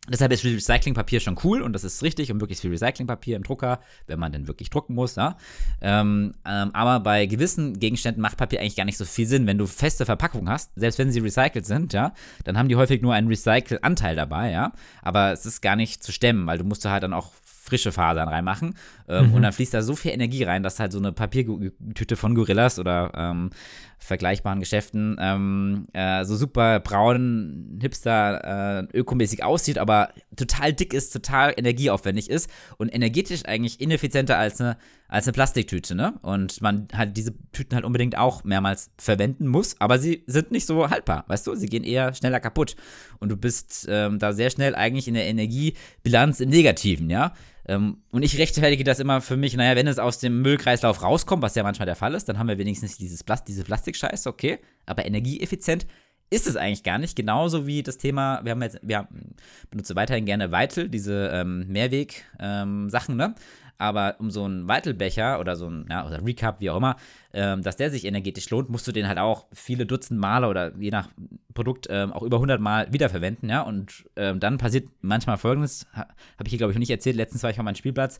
Deshalb ist Recyclingpapier schon cool und das ist richtig und möglichst viel Recyclingpapier im Drucker, wenn man denn wirklich drucken muss. Ja? Ähm, ähm, aber bei gewissen Gegenständen macht Papier eigentlich gar nicht so viel Sinn. Wenn du feste Verpackungen hast, selbst wenn sie recycelt sind, ja, dann haben die häufig nur einen Recycle-Anteil dabei, ja. Aber es ist gar nicht zu stemmen, weil du musst da halt dann auch frische Fasern reinmachen. Ähm, mhm. Und dann fließt da so viel Energie rein, dass halt so eine Papiertüte von Gorillas oder ähm, vergleichbaren Geschäften ähm, äh, so super braun, hipster, äh, ökomäßig aussieht, aber total dick ist, total energieaufwendig ist und energetisch eigentlich ineffizienter als eine, als eine Plastiktüte, ne? Und man halt diese Tüten halt unbedingt auch mehrmals verwenden muss, aber sie sind nicht so haltbar, weißt du? Sie gehen eher schneller kaputt und du bist ähm, da sehr schnell eigentlich in der Energiebilanz im Negativen, ja? Ähm, und ich rechtfertige das immer für mich, naja, wenn es aus dem Müllkreislauf rauskommt, was ja manchmal der Fall ist, dann haben wir wenigstens dieses Plast diese Plastikscheiße, okay, aber energieeffizient ist es eigentlich gar nicht. Genauso wie das Thema, wir haben jetzt, wir haben, benutze weiterhin gerne Weitel, diese ähm, Mehrweg-Sachen, ähm, ne? Aber um so einen Weitelbecher oder so ein, ja, oder Recap, wie auch immer, ähm, dass der sich energetisch lohnt, musst du den halt auch viele Dutzend Male oder je nach Produkt ähm, auch über 100 Mal wiederverwenden, ja. Und ähm, dann passiert manchmal folgendes, ha, habe ich hier, glaube ich, noch nicht erzählt. Letztens war ich auf meinem Spielplatz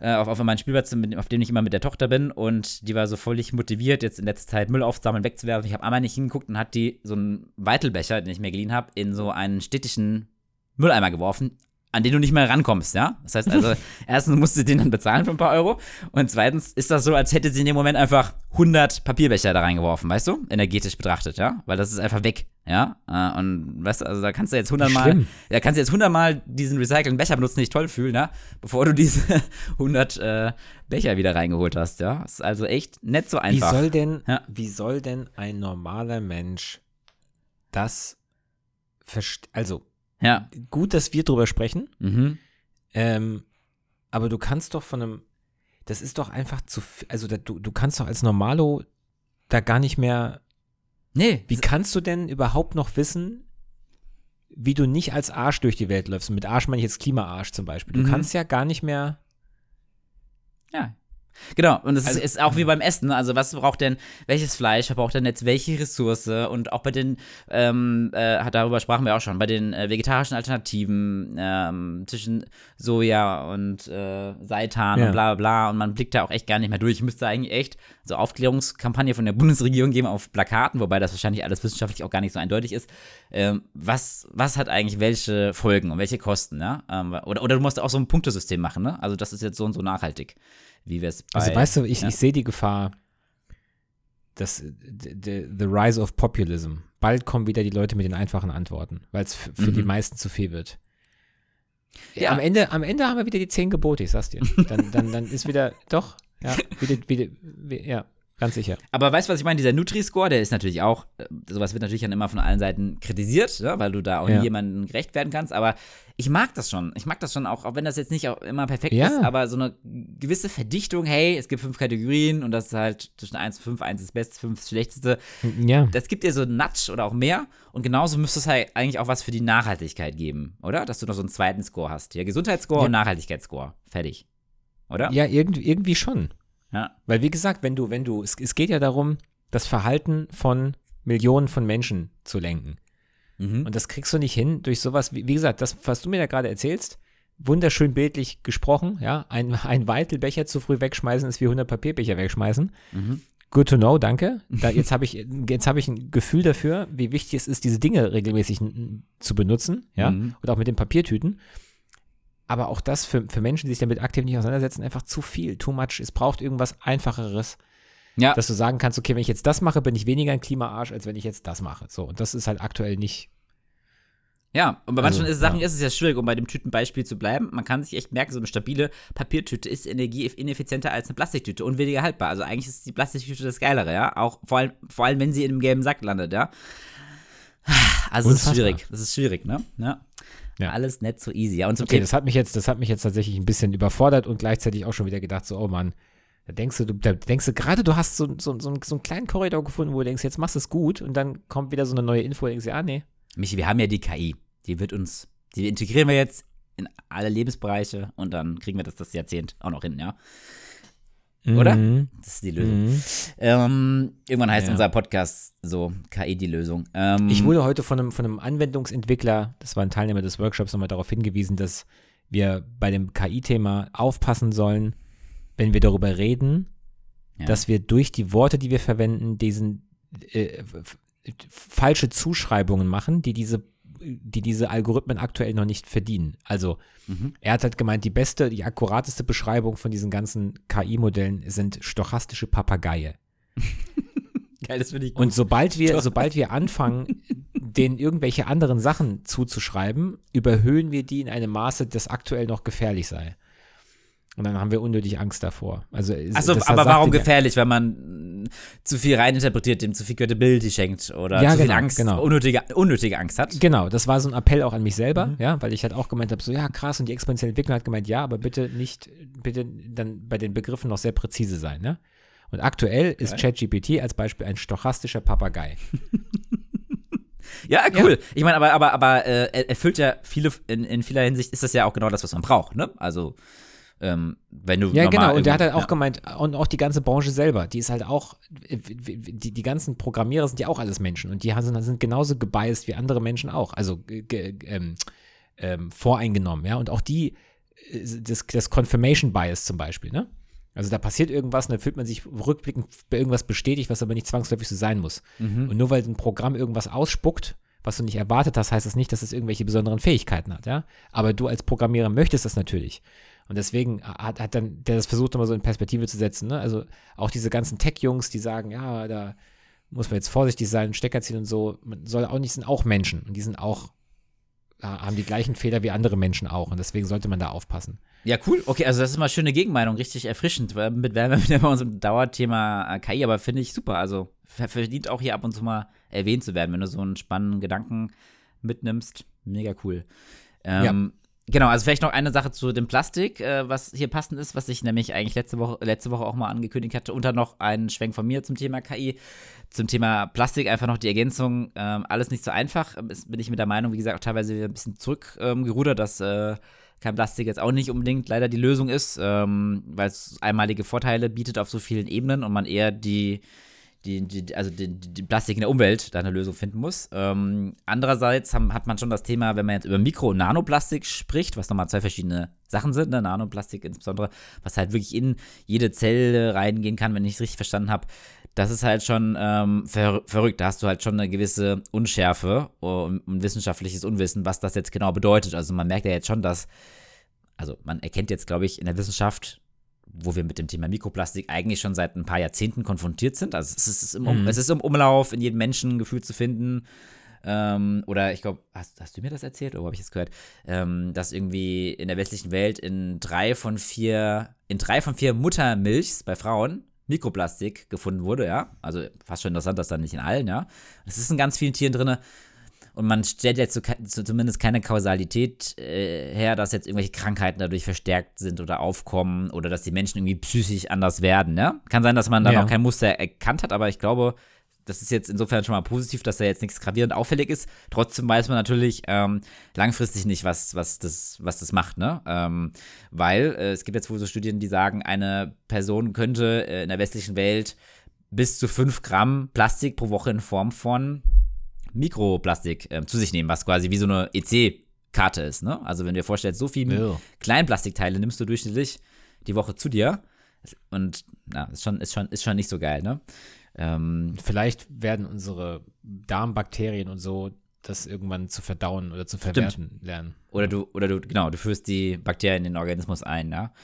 äh, auf, auf meinem Spielplatz, auf dem ich immer mit der Tochter bin und die war so völlig motiviert, jetzt in letzter Zeit Müll aufzusammeln, wegzuwerfen. Ich habe einmal nicht hingeguckt und hat die so einen Weitelbecher, den ich mir geliehen habe, in so einen städtischen Mülleimer geworfen, an den du nicht mehr rankommst, ja? Das heißt also, erstens musst du den dann bezahlen für ein paar Euro und zweitens ist das so, als hätte sie in dem Moment einfach 100 Papierbecher da reingeworfen, weißt du? Energetisch betrachtet, ja? Weil das ist einfach weg, ja? Äh, und weißt du, also da kannst du jetzt 100 Mal, da kannst du jetzt 100 Mal diesen recycelten Becher benutzen, nicht toll fühlen, ja? Bevor du diese 100 äh, Becher wieder reingeholt hast, ja? Das ist also echt nicht so einfach. Wie soll denn, ja? wie soll denn ein normaler Mensch das verstehen? Also, ja. Gut, dass wir drüber sprechen. Mhm. Ähm, aber du kannst doch von einem, das ist doch einfach zu, also da, du, du kannst doch als Normalo da gar nicht mehr. Nee. Wie kannst du denn überhaupt noch wissen, wie du nicht als Arsch durch die Welt läufst? Und mit Arsch meine ich jetzt Klimaarsch zum Beispiel. Du mhm. kannst ja gar nicht mehr. Ja, Genau, und es also, ist auch wie beim Essen. Ne? Also, was braucht denn, welches Fleisch verbraucht denn jetzt welche Ressource? Und auch bei den, ähm, äh, darüber sprachen wir auch schon, bei den äh, vegetarischen Alternativen ähm, zwischen Soja und äh, Seitan ja. und bla bla bla. Und man blickt da auch echt gar nicht mehr durch. Ich müsste eigentlich echt so Aufklärungskampagne von der Bundesregierung geben auf Plakaten, wobei das wahrscheinlich alles wissenschaftlich auch gar nicht so eindeutig ist. Ähm, was, was hat eigentlich welche Folgen und welche Kosten? Ja? Ähm, oder, oder du musst auch so ein Punktesystem machen, ne? Also, das ist jetzt so und so nachhaltig wie wir es bei. Also weißt du, ich, ja. ich sehe die Gefahr, dass the, the, rise of populism. Bald kommen wieder die Leute mit den einfachen Antworten, weil es für mhm. die meisten zu viel wird. Ja. Am, Ende, am Ende haben wir wieder die zehn Gebote, ich sag's dir. Dann, dann, dann ist wieder, doch, ja, wieder, wieder, ja, Ganz sicher. Aber weißt du, was ich meine? Dieser Nutri-Score, der ist natürlich auch, äh, sowas wird natürlich dann immer von allen Seiten kritisiert, ja, weil du da auch ja. nie jemandem gerecht werden kannst. Aber ich mag das schon. Ich mag das schon auch, auch wenn das jetzt nicht auch immer perfekt ja. ist, aber so eine gewisse Verdichtung, hey, es gibt fünf Kategorien und das ist halt zwischen 1 und 5, 1 ist das Beste, 5 ist das Schlechteste. Ja. Das gibt dir so einen Nudge oder auch mehr. Und genauso müsste es halt eigentlich auch was für die Nachhaltigkeit geben, oder? Dass du noch so einen zweiten Score hast. Ja, Gesundheitsscore ja. und Nachhaltigkeitsscore. Fertig. Oder? Ja, irgendwie, irgendwie schon. Ja. Weil wie gesagt, wenn du, wenn du, es, es geht ja darum, das Verhalten von Millionen von Menschen zu lenken. Mhm. Und das kriegst du nicht hin durch sowas, wie, wie gesagt, das, was du mir da gerade erzählst, wunderschön bildlich gesprochen, ja, ein, ein Weitelbecher zu früh wegschmeißen ist wie 100 Papierbecher wegschmeißen. Mhm. Good to know, danke. Da, jetzt habe ich, jetzt habe ich ein Gefühl dafür, wie wichtig es ist, diese Dinge regelmäßig zu benutzen, ja, mhm. und auch mit den Papiertüten aber auch das für, für Menschen, die sich damit aktiv nicht auseinandersetzen, einfach zu viel, too much. Es braucht irgendwas Einfacheres. Ja. Dass du sagen kannst, okay, wenn ich jetzt das mache, bin ich weniger ein Klimaarsch, als wenn ich jetzt das mache. So, und das ist halt aktuell nicht. Ja, und bei also, manchen Sachen ja. ist es ja schwierig, um bei dem Tütenbeispiel zu bleiben. Man kann sich echt merken, so eine stabile Papiertüte ist energieineffizienter als eine Plastiktüte und weniger haltbar. Also eigentlich ist die Plastiktüte das Geilere, ja. Auch vor allem, vor allem wenn sie in einem gelben Sack landet, ja. Also es ist schwierig. Das ist schwierig, ne? Ja. Ja. Alles nicht so easy. Ja, und okay, das hat mich jetzt, das hat mich jetzt tatsächlich ein bisschen überfordert und gleichzeitig auch schon wieder gedacht, so, oh Mann, da denkst du, da denkst du gerade, du hast so, so, so, so einen kleinen Korridor gefunden, wo du denkst, jetzt machst du es gut und dann kommt wieder so eine neue Info, und denkst du, ah, nee. Michi, wir haben ja die KI. Die wird uns, die integrieren wir jetzt in alle Lebensbereiche und dann kriegen wir das das Jahrzehnt auch noch hin, ja. Oder? Mhm. Das ist die Lösung. Mhm. Ähm, irgendwann heißt Ja. unser Podcast so KI die Lösung. Ähm, Ich wurde heute von einem, von einem Anwendungsentwickler, das war ein Teilnehmer des Workshops, nochmal darauf hingewiesen, dass wir bei dem KI-Thema aufpassen sollen, wenn wir darüber reden, Ja. dass wir durch die Worte, die wir verwenden, diesen äh, falsche Zuschreibungen machen, die diese, die diese Algorithmen aktuell noch nicht verdienen. Also Mhm. er hat halt gemeint, die beste, die akkurateste Beschreibung von diesen ganzen KI-Modellen sind stochastische Papageie. Geil, das finde ich Und sobald wir, sobald wir anfangen, denen irgendwelche anderen Sachen zuzuschreiben, überhöhen wir die in einem Maße, das aktuell noch gefährlich sei. Und dann haben wir unnötig Angst davor. Also, das aber warum gefährlich? Wenn man zu viel reininterpretiert, dem zu viel Credibility schenkt oder Ja, zu viel genau, Angst, genau. unnötige, unnötige Angst hat. Genau, das war so ein Appell auch an mich selber, Mhm. ja, weil ich halt auch gemeint habe, so ja, krass, und die exponentielle Entwicklung hat gemeint, ja, aber bitte nicht, bitte dann bei den Begriffen noch sehr präzise sein, ne? Und aktuell ist ChatGPT als Beispiel ein stochastischer Papagei. Ja, cool. Ich meine, aber, aber, aber äh, er erfüllt ja viele, in, in vieler Hinsicht ist das ja auch genau das, was man braucht, ne? Also, ähm, wenn du. Ja, genau. Und der hat halt auch gemeint, und auch die ganze Branche selber, die ist halt auch, die, die ganzen Programmierer sind ja auch alles Menschen und die sind, sind genauso gebiased wie andere Menschen auch. Also ge, ge, ähm, ähm, voreingenommen, ja. Und auch die, äh, das, das Confirmation Bias zum Beispiel, ne? Also da passiert irgendwas und dann fühlt man sich rückblickend bei irgendwas bestätigt, was aber nicht zwangsläufig so sein muss. Mhm. Und nur weil ein Programm irgendwas ausspuckt, was du nicht erwartet hast, heißt das nicht, dass es irgendwelche besonderen Fähigkeiten hat, ja. Aber du als Programmierer möchtest das natürlich. Und deswegen hat, hat dann der das versucht, immer so in Perspektive zu setzen. Ne? Also auch diese ganzen Tech-Jungs, die sagen, ja, da muss man jetzt vorsichtig sein, Stecker ziehen und so. Man soll auch nicht, sind auch Menschen und die sind auch, ja, haben die gleichen Fehler wie andere Menschen auch. Und deswegen sollte man da aufpassen. Ja, cool. Okay, also das ist mal schöne Gegenmeinung, richtig erfrischend. weil Mit wären wir wieder bei unserem Dauerthema äh, KI, aber finde ich super. Also ver- verdient auch hier ab und zu mal erwähnt zu werden, wenn du so einen spannenden Gedanken mitnimmst. Mega cool. Ähm, Genau, also vielleicht noch eine Sache zu dem Plastik, äh, was hier passend ist, was ich nämlich eigentlich letzte Woche, letzte Woche auch mal angekündigt hatte. Und dann noch einen Schwenk von mir zum Thema KI. Zum Thema Plastik einfach noch die Ergänzung. Ähm, alles nicht so einfach. Ähm, Ist, bin ich mit der Meinung, wie gesagt, auch teilweise wieder ein bisschen zurückgerudert, ähm, dass äh, kein Plastik jetzt auch nicht unbedingt leider die Lösung ist, ähm, weil es einmalige Vorteile bietet auf so vielen Ebenen und man eher die, die, die also die, die Plastik in der Umwelt da eine Lösung finden muss. Ähm, andererseits haben, hat man schon das Thema, wenn man jetzt über Mikro- und Nanoplastik spricht, was nochmal zwei verschiedene Sachen sind, ne? Nanoplastik insbesondere, was halt wirklich in jede Zelle reingehen kann, wenn ich es richtig verstanden habe. Das ist halt schon ähm, ver verrückt. Da hast du halt schon eine gewisse Unschärfe und, und wissenschaftliches Unwissen, was das jetzt genau bedeutet. Also man merkt ja jetzt schon, dass, also man erkennt jetzt, glaube ich, in der Wissenschaft, wo wir mit dem Thema Mikroplastik eigentlich schon seit ein paar Jahrzehnten konfrontiert sind. Also es ist, im, um, Mhm. es ist im Umlauf, in jedem Menschen gefühlt zu finden. Ähm, oder ich glaube, hast, hast du mir das erzählt oder wo habe ich das gehört? Ähm, dass irgendwie in der westlichen Welt in drei von vier, in drei von vier Muttermilchs bei Frauen Mikroplastik gefunden wurde, ja. Also fast schon interessant, dass dann nicht in allen, ja. Es ist in ganz vielen Tieren drin. Und man stellt jetzt so, zumindest keine Kausalität äh, her, dass jetzt irgendwelche Krankheiten dadurch verstärkt sind oder aufkommen oder dass die Menschen irgendwie psychisch anders werden. Ne? Kann sein, dass man da Ja. noch kein Muster erkannt hat, aber ich glaube, das ist jetzt insofern schon mal positiv, dass da jetzt nichts gravierend auffällig ist. Trotzdem weiß man natürlich ähm, langfristig nicht, was, was, das, was das macht, ne? Ähm, weil äh, es gibt jetzt wohl so Studien, die sagen, eine Person könnte äh, in der westlichen Welt bis zu 5 Gramm Plastik pro Woche in Form von Mikroplastik ähm, zu sich nehmen, was quasi wie so eine EC-Karte ist. Ne? Also wenn du dir vorstellst, so viel Ja. Kleinplastikteile nimmst du durchschnittlich die Woche zu dir. Und na, ist schon, ist schon, ist schon nicht so geil, ne? Ähm, Vielleicht werden unsere Darmbakterien und so das irgendwann zu verdauen oder zu verwerten lernen. oder du, oder du, genau, du führst die Bakterien in den Organismus ein, ja.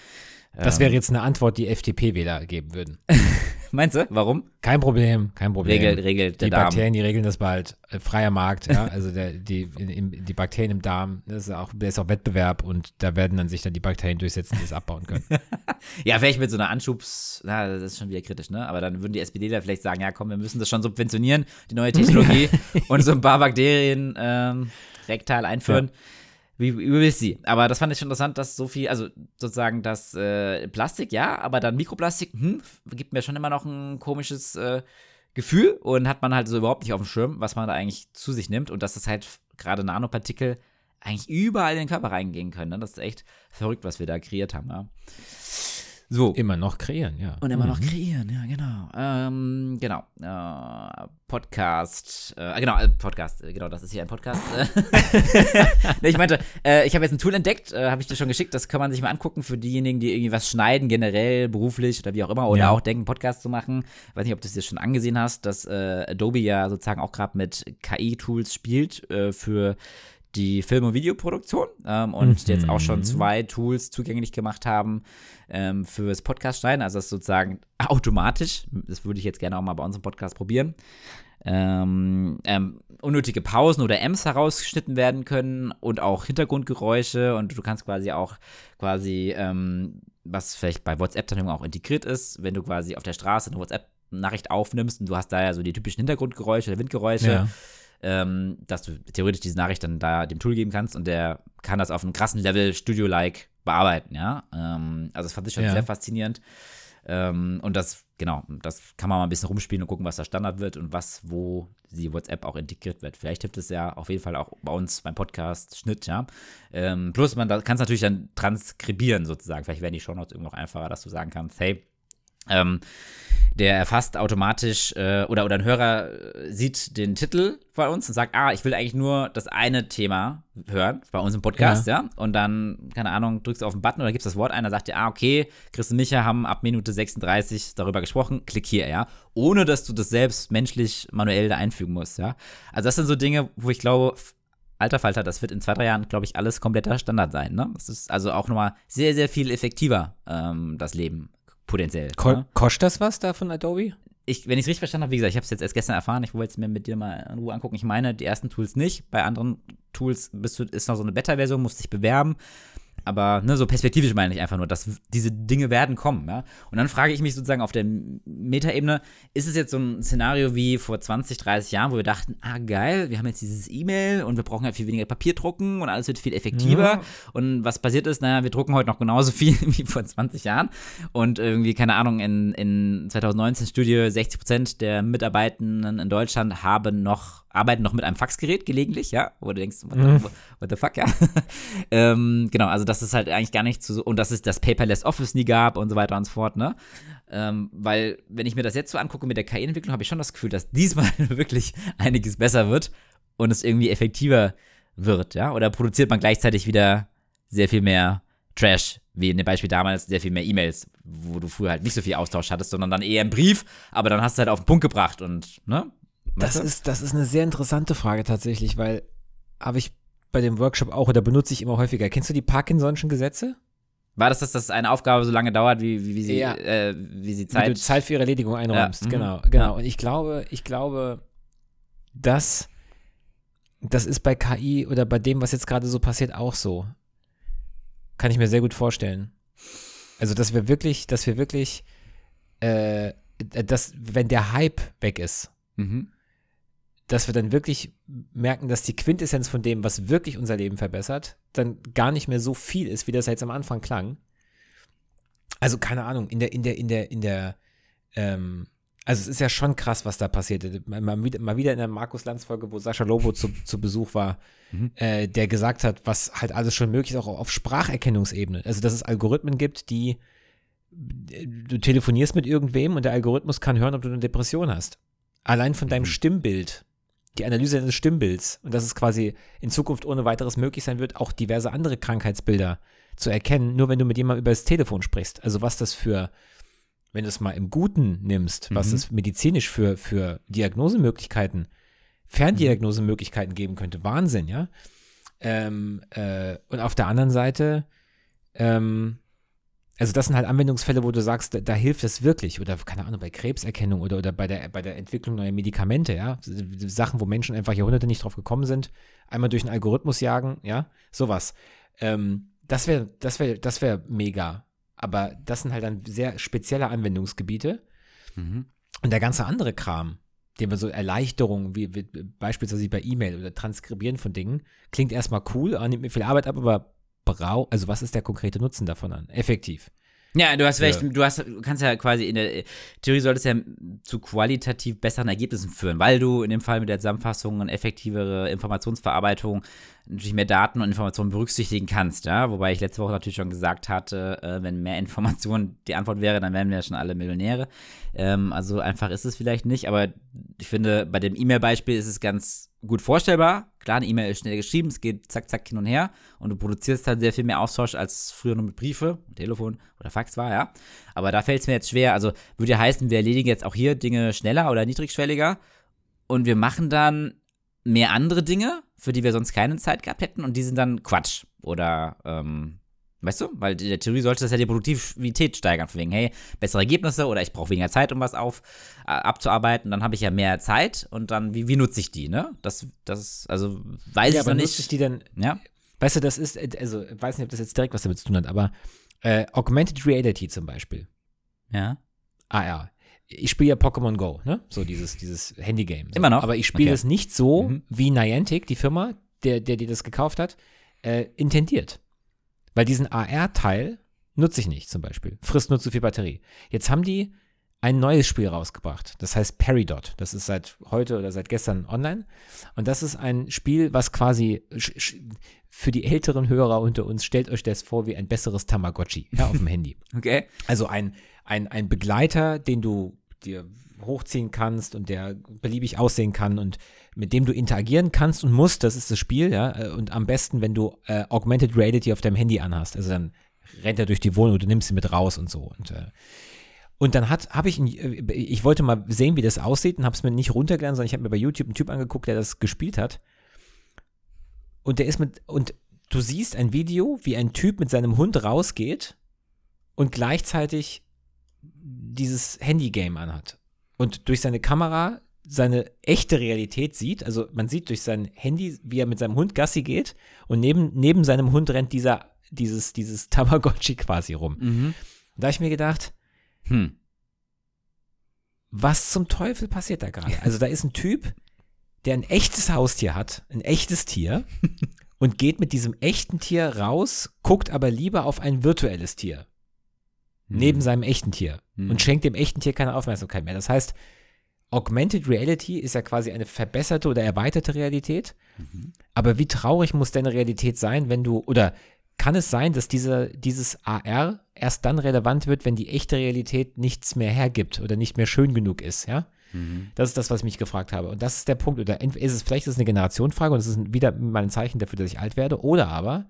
Das Ähm, wäre jetzt eine Antwort, die FDP-Wähler geben würden. Meinst du? Warum? Kein Problem, kein Problem. Regelt, regelt der die Darm. Bakterien, die regeln das bald. Äh, freier Markt, ja. Also der, die, in, im- die Bakterien im Darm, das ist auch, das ist auch Wettbewerb und da werden dann sich dann die Bakterien durchsetzen, die es abbauen können. Ja, vielleicht mit so einer Anschubs, na, das ist schon wieder kritisch, ne? Aber dann würden die SPDler vielleicht sagen, ja komm, wir müssen das schon subventionieren, die neue Technologie und so ein paar Bakterien ähm, rektal einführen. Wie, wie will sie? Aber das fand ich schon interessant, dass so viel, also sozusagen das äh, Plastik, ja, aber dann Mikroplastik, hm, gibt mir schon immer noch ein komisches äh, Gefühl und hat man halt so überhaupt nicht auf dem Schirm, was man da eigentlich zu sich nimmt und dass das halt gerade Nanopartikel eigentlich überall in den Körper reingehen können. Ne? Das ist echt verrückt, was wir da kreiert haben. Ja. So. Immer noch kreieren, ja. Und immer noch Mhm. kreieren, ja, genau. Ähm, genau. Äh, Podcast. Äh, genau, äh, Podcast. äh, Genau, das ist hier ein Podcast. nee, ich meinte, äh, ich habe jetzt ein Tool entdeckt, äh, habe ich dir schon geschickt. Das kann man sich mal angucken für diejenigen, die irgendwie was schneiden, generell, beruflich oder wie auch immer. Oder Ja. auch denken, Podcast zu machen. Ich weiß nicht, ob du es dir schon angesehen hast, dass Adobe ja sozusagen auch gerade mit KI-Tools spielt für die Film- und Videoproduktion ähm, und jetzt auch schon Mhm. zwei Tools zugänglich gemacht haben ähm, fürs Podcast-Schneiden, also das sozusagen automatisch, das würde ich jetzt gerne auch mal bei unserem Podcast probieren, ähm, ähm, unnötige Pausen oder Ms herausgeschnitten werden können und auch Hintergrundgeräusche und du kannst quasi auch quasi, ähm, was vielleicht bei WhatsApp dann auch integriert ist, wenn du quasi auf der Straße eine WhatsApp-Nachricht aufnimmst und du hast da ja so die typischen Hintergrundgeräusche oder Windgeräusche, Ja. Ähm, dass du theoretisch diese Nachricht dann da dem Tool geben kannst und der kann das auf einem krassen Level Studio-like bearbeiten, ja. Ähm, also das fand ich schon Ja. sehr faszinierend. Ähm, und das, genau, das kann man mal ein bisschen rumspielen und gucken, was da Standard wird und was, wo die WhatsApp auch integriert wird. Vielleicht hilft es ja auf jeden Fall auch bei uns beim Podcast Schnitt, ja. Ähm, plus man kann es natürlich dann transkribieren sozusagen. Vielleicht werden die Shownotes irgendwie noch einfacher, dass du sagen kannst, hey, ähm, der erfasst automatisch äh, oder, oder ein Hörer äh, sieht den Titel bei uns und sagt, ah, ich will eigentlich nur das eine Thema hören bei uns im Podcast, ja. Und dann, keine Ahnung, drückst du auf den Button oder gibst das Wort ein, dann sagt dir, ah, okay, Chris und Micha haben ab Minute 36 darüber gesprochen, klick hier, ja. Ohne dass du das selbst menschlich manuell da einfügen musst, ja. Also das sind so Dinge, wo ich glaube, alter Falter, das wird in zwei, drei Jahren, glaube ich, alles kompletter Standard sein, ne? Das ist also auch nochmal sehr, sehr viel effektiver, ähm, das Leben potenziell. Ko ne? Kostet das was da von Adobe? ich, wenn ich es richtig verstanden habe, wie gesagt, ich habe es jetzt erst gestern erfahren, ich wollte es mir mit dir mal in Ruhe angucken. Ich meine, die ersten Tools nicht. Bei anderen Tools bist du, ist noch so eine Beta-Version, musst dich bewerben. Aber ne, so perspektivisch meine ich einfach nur, dass diese Dinge werden kommen. Ja? Und dann frage ich mich sozusagen auf der Metaebene, ist es jetzt so ein Szenario wie vor 20, 30 Jahren, wo wir dachten, ah geil, wir haben jetzt dieses E-Mail und wir brauchen halt viel weniger Papier drucken und alles wird viel effektiver. Ja. Und was passiert ist, naja, wir drucken heute noch genauso viel wie vor 20 Jahren. Und irgendwie, keine Ahnung, in, in 2019 Studie, 60 Prozent der Mitarbeitenden in Deutschland haben noch, arbeiten noch mit einem Faxgerät gelegentlich, ja, wo du denkst, what the, Mhm. what the fuck, ja. ähm, genau, also das ist halt eigentlich gar nicht so, und dass es das Paperless Office nie gab und so weiter und so fort, ne? Ähm, weil, wenn ich mir das jetzt so angucke mit der KI-Entwicklung, habe ich schon das Gefühl, dass diesmal wirklich einiges besser wird und es irgendwie effektiver wird, ja? Oder produziert man gleichzeitig wieder sehr viel mehr Trash, wie in dem Beispiel damals, sehr viel mehr E-Mails, wo du früher halt nicht so viel Austausch hattest, sondern dann eher einen Brief, aber dann hast du halt auf den Punkt gebracht und, ne? Das du? ist, das ist eine sehr interessante Frage tatsächlich, weil habe ich bei dem Workshop auch oder benutze ich immer häufiger. Kennst du die Parkinson'schen Gesetze? War das, dass das eine Aufgabe so lange dauert, wie, wie, wie sie, Ja. äh, wie sie Wie Zeit. du Zeit für ihre Erledigung einräumst. Ja, mhm. Genau, genau. Und ich glaube, ich glaube, dass das ist bei KI oder bei dem, was jetzt gerade so passiert, auch so. Kann ich mir sehr gut vorstellen. Also, dass wir wirklich, dass wir wirklich, äh, dass, wenn der Hype weg ist, Mhm. Dass wir dann wirklich merken, dass die Quintessenz von dem, was wirklich unser Leben verbessert, dann gar nicht mehr so viel ist, wie das jetzt am Anfang klang. Also keine Ahnung, in der, in der, in der, in der, ähm, also es ist ja schon krass, was da passiert. Mal, wieder, mal wieder in der Markus Lanz Folge, wo Sascha Lobo zu, zu Besuch war, Mhm. äh, der gesagt hat, was halt alles schon möglich ist, auch auf Spracherkennungsebene. Also dass es Algorithmen gibt, die du telefonierst mit irgendwem und der Algorithmus kann hören, ob du eine Depression hast. Allein von deinem Mhm. Stimmbild, die Analyse deines Stimmbilds und dass es quasi in Zukunft ohne weiteres möglich sein wird, auch diverse andere Krankheitsbilder zu erkennen, nur wenn du mit jemandem über das Telefon sprichst. Also was das für, wenn du es mal im Guten nimmst, was Mhm. es medizinisch für, für Diagnosemöglichkeiten, Ferndiagnosemöglichkeiten geben könnte. Wahnsinn, ja. Ähm, äh, und auf der anderen Seite, ähm, also das sind halt Anwendungsfälle, wo du sagst, da, da hilft es wirklich. Oder keine Ahnung, bei Krebserkennung oder, oder bei, der, bei der Entwicklung neuer Medikamente, ja. Sachen, wo Menschen einfach Jahrhunderte nicht drauf gekommen sind, einmal durch einen Algorithmus jagen, ja, sowas. Ähm, das wäre, das wäre, das wäre mega. Aber das sind halt dann sehr spezielle Anwendungsgebiete. Mhm. Und der ganze andere Kram, den wir so Erleichterungen, wie, wie beispielsweise bei E-Mail oder Transkribieren von Dingen, klingt erstmal cool, nimmt mir viel Arbeit ab, aber brau, also was ist der konkrete Nutzen davon an? Effektiv. Ja, du hast recht. Du, hast, du kannst ja quasi in der Theorie solltest ja zu qualitativ besseren Ergebnissen führen, weil du in dem Fall mit der Zusammenfassung eine effektivere Informationsverarbeitung natürlich mehr Daten und Informationen berücksichtigen kannst, ja. Wobei ich letzte Woche natürlich schon gesagt hatte, äh, wenn mehr Informationen die Antwort wäre, dann wären wir ja schon alle Millionäre. Ähm, also einfach ist es vielleicht nicht, aber ich finde, bei dem E-Mail-Beispiel ist es ganz gut vorstellbar. Klar, eine E-Mail ist schnell geschrieben, es geht zack, zack hin und her und du produzierst dann sehr viel mehr Austausch als früher nur mit Briefe, Telefon oder Fax war, ja. Aber da fällt es mir jetzt schwer. Also würde ja heißen, wir erledigen jetzt auch hier Dinge schneller oder niedrigschwelliger und wir machen dann mehr andere Dinge, für die wir sonst keine Zeit gehabt hätten und die sind dann Quatsch oder ähm, Weißt du? Weil in der Theorie sollte das ja die Produktivität steigern, von wegen, hey, bessere Ergebnisse oder ich brauche weniger Zeit, um was auf, äh, abzuarbeiten, dann habe ich ja mehr Zeit und dann, wie, wie nutze ich die, ne? Das, das, also weiß ja, ich noch nicht. nutze ich die dann, ja? Weißt du, das ist, also, ich weiß nicht, ob das jetzt direkt was damit zu tun hat, aber äh, Augmented Reality zum Beispiel. Ja. AR. Ich spiele ja Pokémon Go, ne? So dieses, dieses Handy-Game. So. Immer noch. Aber ich spiele es okay. nicht so, mhm. wie Niantic, die Firma, der, der, die das gekauft hat, äh, intendiert. Weil diesen AR-Teil nutze ich nicht zum Beispiel. Frisst nur zu viel Batterie. Jetzt haben die ein neues Spiel rausgebracht. Das heißt Peridot. Das ist seit heute oder seit gestern online. Und das ist ein Spiel, was quasi für die älteren Hörer unter uns, stellt euch das vor wie ein besseres Tamagotchi ja, auf dem Handy. Okay. Also ein, ein, ein Begleiter, den du dir hochziehen kannst und der beliebig aussehen kann und mit dem du interagieren kannst und musst, das ist das Spiel, ja, äh, und am besten, wenn du äh, Augmented Reality auf deinem Handy anhast, also dann rennt er durch die Wohnung und du nimmst ihn mit raus und so und äh, und dann hat, habe ich, ein, äh, ich wollte mal sehen, wie das aussieht und habe es mir nicht runtergeladen, sondern ich habe mir bei YouTube einen Typ angeguckt, der das gespielt hat. Und der ist mit, und du siehst ein Video, wie ein Typ mit seinem Hund rausgeht und gleichzeitig dieses Handy-Game anhat und durch seine Kamera seine echte Realität sieht. Also man sieht durch sein Handy, wie er mit seinem Hund Gassi geht und neben, neben seinem Hund rennt dieser, dieses, dieses Tamagotchi quasi rum. Mhm. Da habe ich mir gedacht, hm, was zum Teufel passiert da gerade? Also da ist ein Typ, der ein echtes Haustier hat, ein echtes Tier und geht mit diesem echten Tier raus, guckt aber lieber auf ein virtuelles Tier neben mhm. seinem echten Tier mhm. und schenkt dem echten Tier keine Aufmerksamkeit mehr. Das heißt, Augmented Reality ist ja quasi eine verbesserte oder erweiterte Realität. Mhm. Aber wie traurig muss deine Realität sein, wenn du, oder kann es sein, dass diese, dieses AR erst dann relevant wird, wenn die echte Realität nichts mehr hergibt oder nicht mehr schön genug ist, ja? Mhm. Das ist das, was ich mich gefragt habe. Und das ist der Punkt. Oder ist es, vielleicht ist es eine Generationenfrage und es ist wieder mal ein Zeichen dafür, dass ich alt werde. Oder aber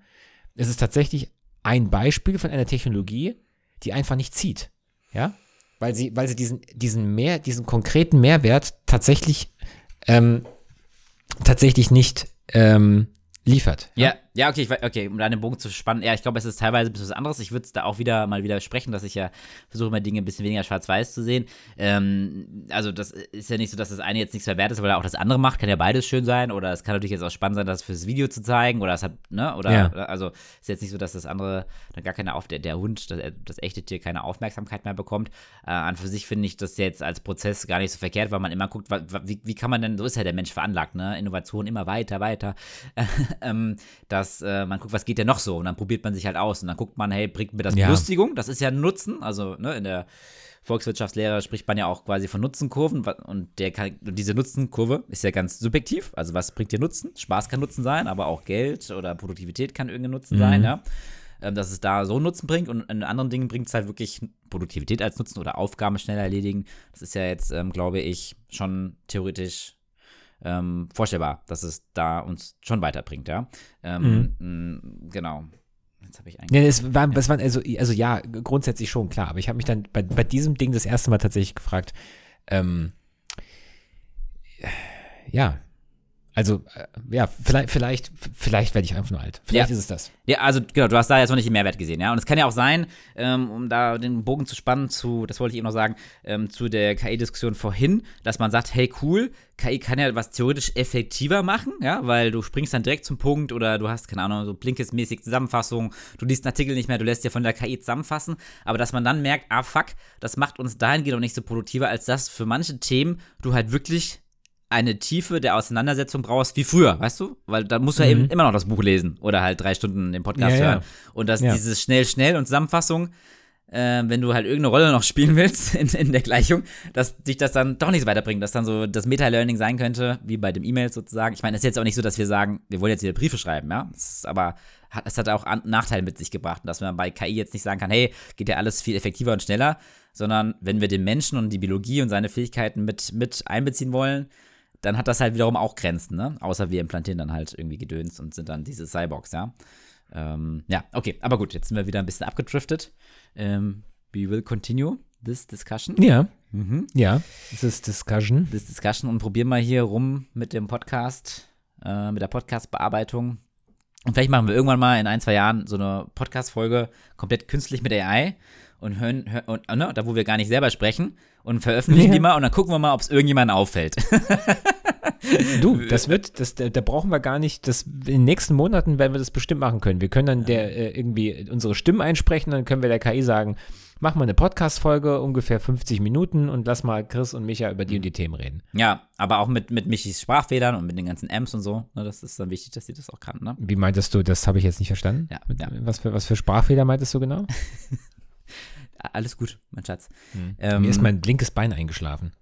es ist tatsächlich ein Beispiel von einer Technologie, die einfach nicht zieht. Ja? Weil sie, weil sie diesen, diesen mehr, diesen konkreten Mehrwert tatsächlich, ähm, tatsächlich nicht ähm, liefert. Ja, ja, okay, ich, okay, um deinen Bogen zu spannen, ja, ich glaube, es ist teilweise ein bisschen was anderes. Ich würde es da auch wieder mal widersprechen, dass ich ja versuche, immer Dinge ein bisschen weniger schwarz-weiß zu sehen. Ähm, also, das ist ja nicht so, dass das eine jetzt nichts verwehrt ist, weil er auch das andere macht. Kann ja beides schön sein. Oder es kann natürlich jetzt auch spannend sein, das fürs Video zu zeigen. Oder es hat, ne, oder, ja. also, ist jetzt nicht so, dass das andere dann gar keine, auf der, der Hund, das, das echte Tier keine Aufmerksamkeit mehr bekommt. Äh, an für sich finde ich das jetzt als Prozess gar nicht so verkehrt, weil man immer guckt, wie, wie kann man denn, so ist ja der Mensch veranlagt, ne? Innovation immer weiter, weiter. ähm, dass äh, man guckt, was geht denn noch so? Und dann probiert man sich halt aus. Und dann guckt man, hey, bringt mir das ja. Belustigung? Das ist ja ein Nutzen. Also ne, in der Volkswirtschaftslehre spricht man ja auch quasi von Nutzenkurven. Und der kann, diese Nutzenkurve ist ja ganz subjektiv. Also was bringt dir Nutzen? Spaß kann Nutzen sein, aber auch Geld oder Produktivität kann irgendein Nutzen mhm. sein, ja ähm, dass es da so Nutzen bringt und in anderen Dingen bringt es halt wirklich Produktivität als Nutzen oder Aufgaben schneller erledigen. Das ist ja jetzt, ähm, glaube ich, schon theoretisch ähm, vorstellbar, dass es da uns schon weiterbringt, ja. Ähm, mhm. Genau. Jetzt habe ich eigentlich. Ja, es war, es war also, also ja, grundsätzlich schon klar, aber ich habe mich dann bei, bei diesem Ding das erste Mal tatsächlich gefragt, ähm, ja, also, äh, ja, vielleicht, vielleicht, vielleicht werde ich einfach nur alt. Vielleicht ja. ist es das. Ja, also genau, du hast da jetzt noch nicht den Mehrwert gesehen, ja. Und es kann ja auch sein, ähm, um da den Bogen zu spannen zu, das wollte ich eben noch sagen, ähm, zu der KI-Diskussion vorhin, dass man sagt, hey cool, KI kann ja was theoretisch effektiver machen, ja, weil du springst dann direkt zum Punkt oder du hast, keine Ahnung, so Blinkes-mäßig Zusammenfassung, du liest einen Artikel nicht mehr, du lässt dir von der KI zusammenfassen, aber dass man dann merkt, ah fuck, das macht uns dahingehend auch nicht so produktiver, als dass für manche Themen du halt wirklich eine Tiefe der Auseinandersetzung brauchst wie früher, weißt du? Weil da musst du mhm. ja eben immer noch das Buch lesen oder halt drei Stunden den Podcast ja, hören. Ja. Und dass ja. dieses schnell, schnell und Zusammenfassung, äh, wenn du halt irgendeine Rolle noch spielen willst in, in der Gleichung, dass dich das dann doch nicht so weiterbringt, dass dann so das Meta-Learning sein könnte, wie bei dem E-Mail sozusagen. Ich meine, es ist jetzt auch nicht so, dass wir sagen, wir wollen jetzt wieder Briefe schreiben, ja. Es aber es hat auch Nachteile mit sich gebracht, dass man bei KI jetzt nicht sagen kann, hey, geht ja alles viel effektiver und schneller, sondern wenn wir den Menschen und die Biologie und seine Fähigkeiten mit, mit einbeziehen wollen, dann hat das halt wiederum auch Grenzen, ne? Außer wir implantieren dann halt irgendwie Gedöns und sind dann diese Cyborgs, ja. Ähm, ja, okay, aber gut, jetzt sind wir wieder ein bisschen abgedriftet. Ähm, we will continue this discussion. Ja, Mhm. ja. Ist Discussion. This discussion und probieren mal hier rum mit dem Podcast, äh, mit der Podcast-Bearbeitung. Und vielleicht machen wir irgendwann mal in ein, zwei Jahren so eine Podcast-Folge komplett künstlich mit AI und hören, hören und, ne, da wo wir gar nicht selber sprechen und veröffentlichen Ja. die mal und dann gucken wir mal, ob es irgendjemandem auffällt. Du, das wird, das, da, da brauchen wir gar nicht, das, in den nächsten Monaten werden wir das bestimmt machen können. Wir können dann der äh, irgendwie unsere Stimmen einsprechen, dann können wir der KI sagen, mach mal eine Podcast-Folge, ungefähr 50 Minuten und lass mal Chris und Micha über die und die Themen reden. ja, aber auch mit, mit Michis Sprachfehlern und mit den ganzen Amps und so. Ne, das ist dann wichtig, dass sie das auch kann, ne? Wie meintest du, das habe ich jetzt nicht verstanden? Ja, Mit, ja. Was, für, was für Sprachfehler meintest du genau? Alles gut, mein Schatz. Mir Ähm, ist mein linkes Bein eingeschlafen.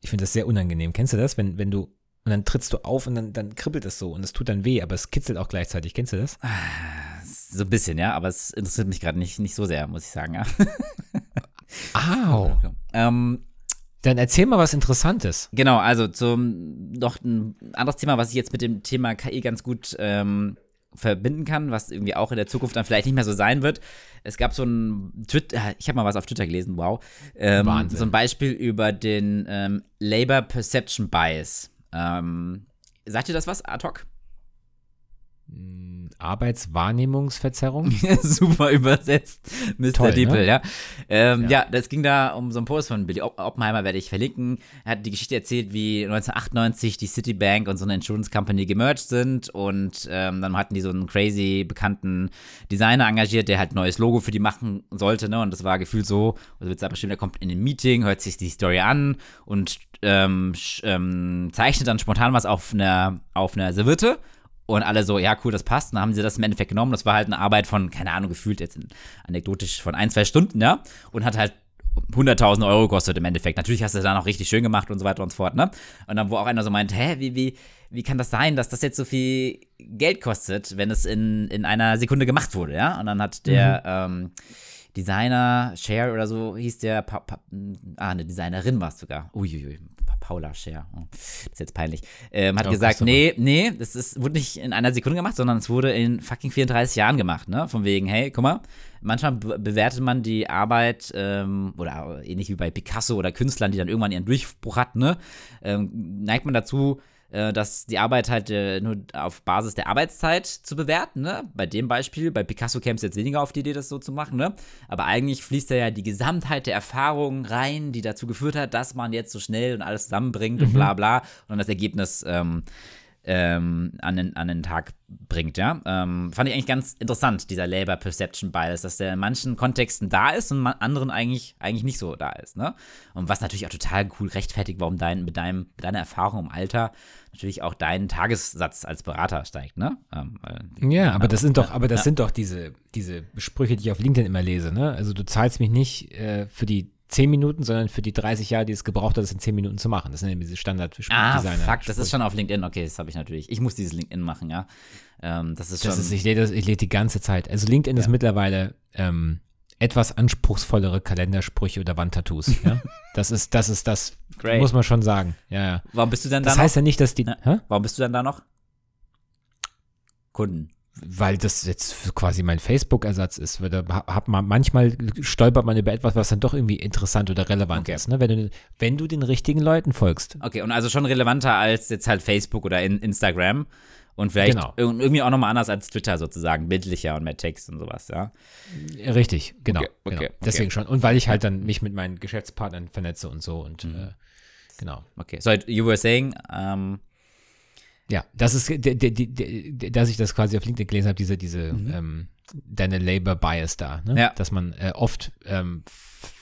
Ich finde das sehr unangenehm. Kennst du das, wenn, wenn du, und dann trittst du auf und dann, dann kribbelt es so und es tut dann weh, aber es kitzelt auch gleichzeitig. Kennst du das? so ein bisschen, ja, aber es interessiert mich gerade nicht, nicht so sehr, muss ich sagen, ja. Au. ähm, Dann erzähl mal was Interessantes. Genau, also zum noch ein anderes Thema, was ich jetzt mit dem Thema KI ganz gut ähm, verbinden kann, was irgendwie auch in der Zukunft dann vielleicht nicht mehr so sein wird. Es gab so ein Twitter, ich habe mal was auf Twitter gelesen, wow. Ähm, Wahnsinn. so ein Beispiel über den ähm, Labor Perception Bias. Ähm, sagt ihr das was, ad hoc? Hm, Arbeitswahrnehmungsverzerrung? Super übersetzt, Mr. Toll, ne? Diepel, ja. Ähm, ja. Ja. das ging da um so einen Post von Billy Opp- Oppenheimer, werde ich verlinken. Er hat die Geschichte erzählt, wie 1998 die Citibank und so eine Insurance Company gemerged sind und ähm, dann hatten die so einen crazy bekannten Designer engagiert, der halt ein neues Logo für die machen sollte, ne? Und das war gefühlt so, also wird bestimmt, er kommt in ein Meeting, hört sich die Story an und ähm, ähm, zeichnet dann spontan was auf einer, auf einer Serviette und alle so, ja, cool, das passt. Und dann haben sie das im Endeffekt genommen. Das war halt eine Arbeit von, keine Ahnung, gefühlt jetzt anekdotisch von ein, zwei Stunden, ja. Und hat halt 100.000 Euro gekostet im Endeffekt. Natürlich hast du es dann auch richtig schön gemacht und so weiter und so fort, ne? Und dann, wo auch einer so meint, hä, wie, wie, wie kann das sein, dass das jetzt so viel Geld kostet, wenn es in, in einer Sekunde gemacht wurde, ja? Und dann hat der, ähm, Designer, Cher oder so hieß der, pa pa ah, eine Designerin war es sogar. Uiuiui, Paula Cher. Oh, das ist jetzt peinlich. Ähm, hat Oh, gesagt, Christopher. nee, nee, das ist, wurde nicht in einer Sekunde gemacht, sondern es wurde in fucking 34 Jahren gemacht, ne? Von wegen, hey, guck mal, manchmal be bewertet man die Arbeit, ähm, oder ähnlich wie bei Picasso oder Künstlern, die dann irgendwann ihren Durchbruch hatten, ne? Ähm, neigt man dazu, äh, dass die Arbeit halt äh, nur auf Basis der Arbeitszeit zu bewerten, ne? Bei dem Beispiel, bei Picasso käme es jetzt weniger auf die Idee, das so zu machen, ne? Aber eigentlich fließt da ja die Gesamtheit der Erfahrungen rein, die dazu geführt hat, dass man jetzt so schnell und alles zusammenbringt und bla bla und dann das Ergebnis ähm, ähm, an, den, an den Tag bringt, ja. Ähm, fand ich eigentlich ganz interessant, dieser Labor Perception Bias, dass der in manchen Kontexten da ist und in anderen eigentlich, eigentlich nicht so da ist, ne? Und was natürlich auch total cool rechtfertigt, warum dein, mit, deinem, mit deiner Erfahrung im Alter natürlich auch dein Tagessatz als Berater steigt, ne? Ähm, Ja, aber das sind doch, aber das ja. sind doch diese, diese Sprüche, die ich auf LinkedIn immer lese, ne? Also du zahlst mich nicht äh, für die 10 Minuten, sondern für die 30 Jahre, die es gebraucht hat, es in 10 Minuten zu machen. Das sind ja diese standard Ah, fuck, das ist schon auf LinkedIn. Okay, das habe ich natürlich. Ich muss dieses LinkedIn machen, ja. Ähm, das ist schon. Das ist, ich lese das, ich lese die ganze Zeit. Also LinkedIn ist mittlerweile ähm, etwas anspruchsvollere Kalendersprüche oder Wandtattoos. Ja? das ist, das ist das, Great. muss man schon sagen. Ja, ja. warum bist du denn da Das noch? heißt ja nicht, dass die, Ja. hä? Warum bist du denn da noch? Kunden. Weil das jetzt quasi mein Facebook-Ersatz ist. Weil da hat man manchmal stolpert man über etwas, was dann doch irgendwie interessant oder relevant Okay. ist. Ne? Wenn, du, wenn du den richtigen Leuten folgst. Okay, und also schon relevanter als jetzt halt Facebook oder in Instagram. Und vielleicht Genau. irg- irgendwie auch nochmal anders als Twitter sozusagen, bildlicher und mehr Text und sowas, ja. Richtig, genau. Okay, okay, genau. okay. Deswegen schon. Und weil ich halt dann mich mit meinen Geschäftspartnern vernetze und so und Mhm. äh, genau. Okay, so you were saying, ähm, Ja, das ist, der, der, der, dass ich das quasi auf LinkedIn gelesen habe, diese, diese, ähm, deine Labor Bias da, ne? Mhm. Ja. dass man äh, oft ähm,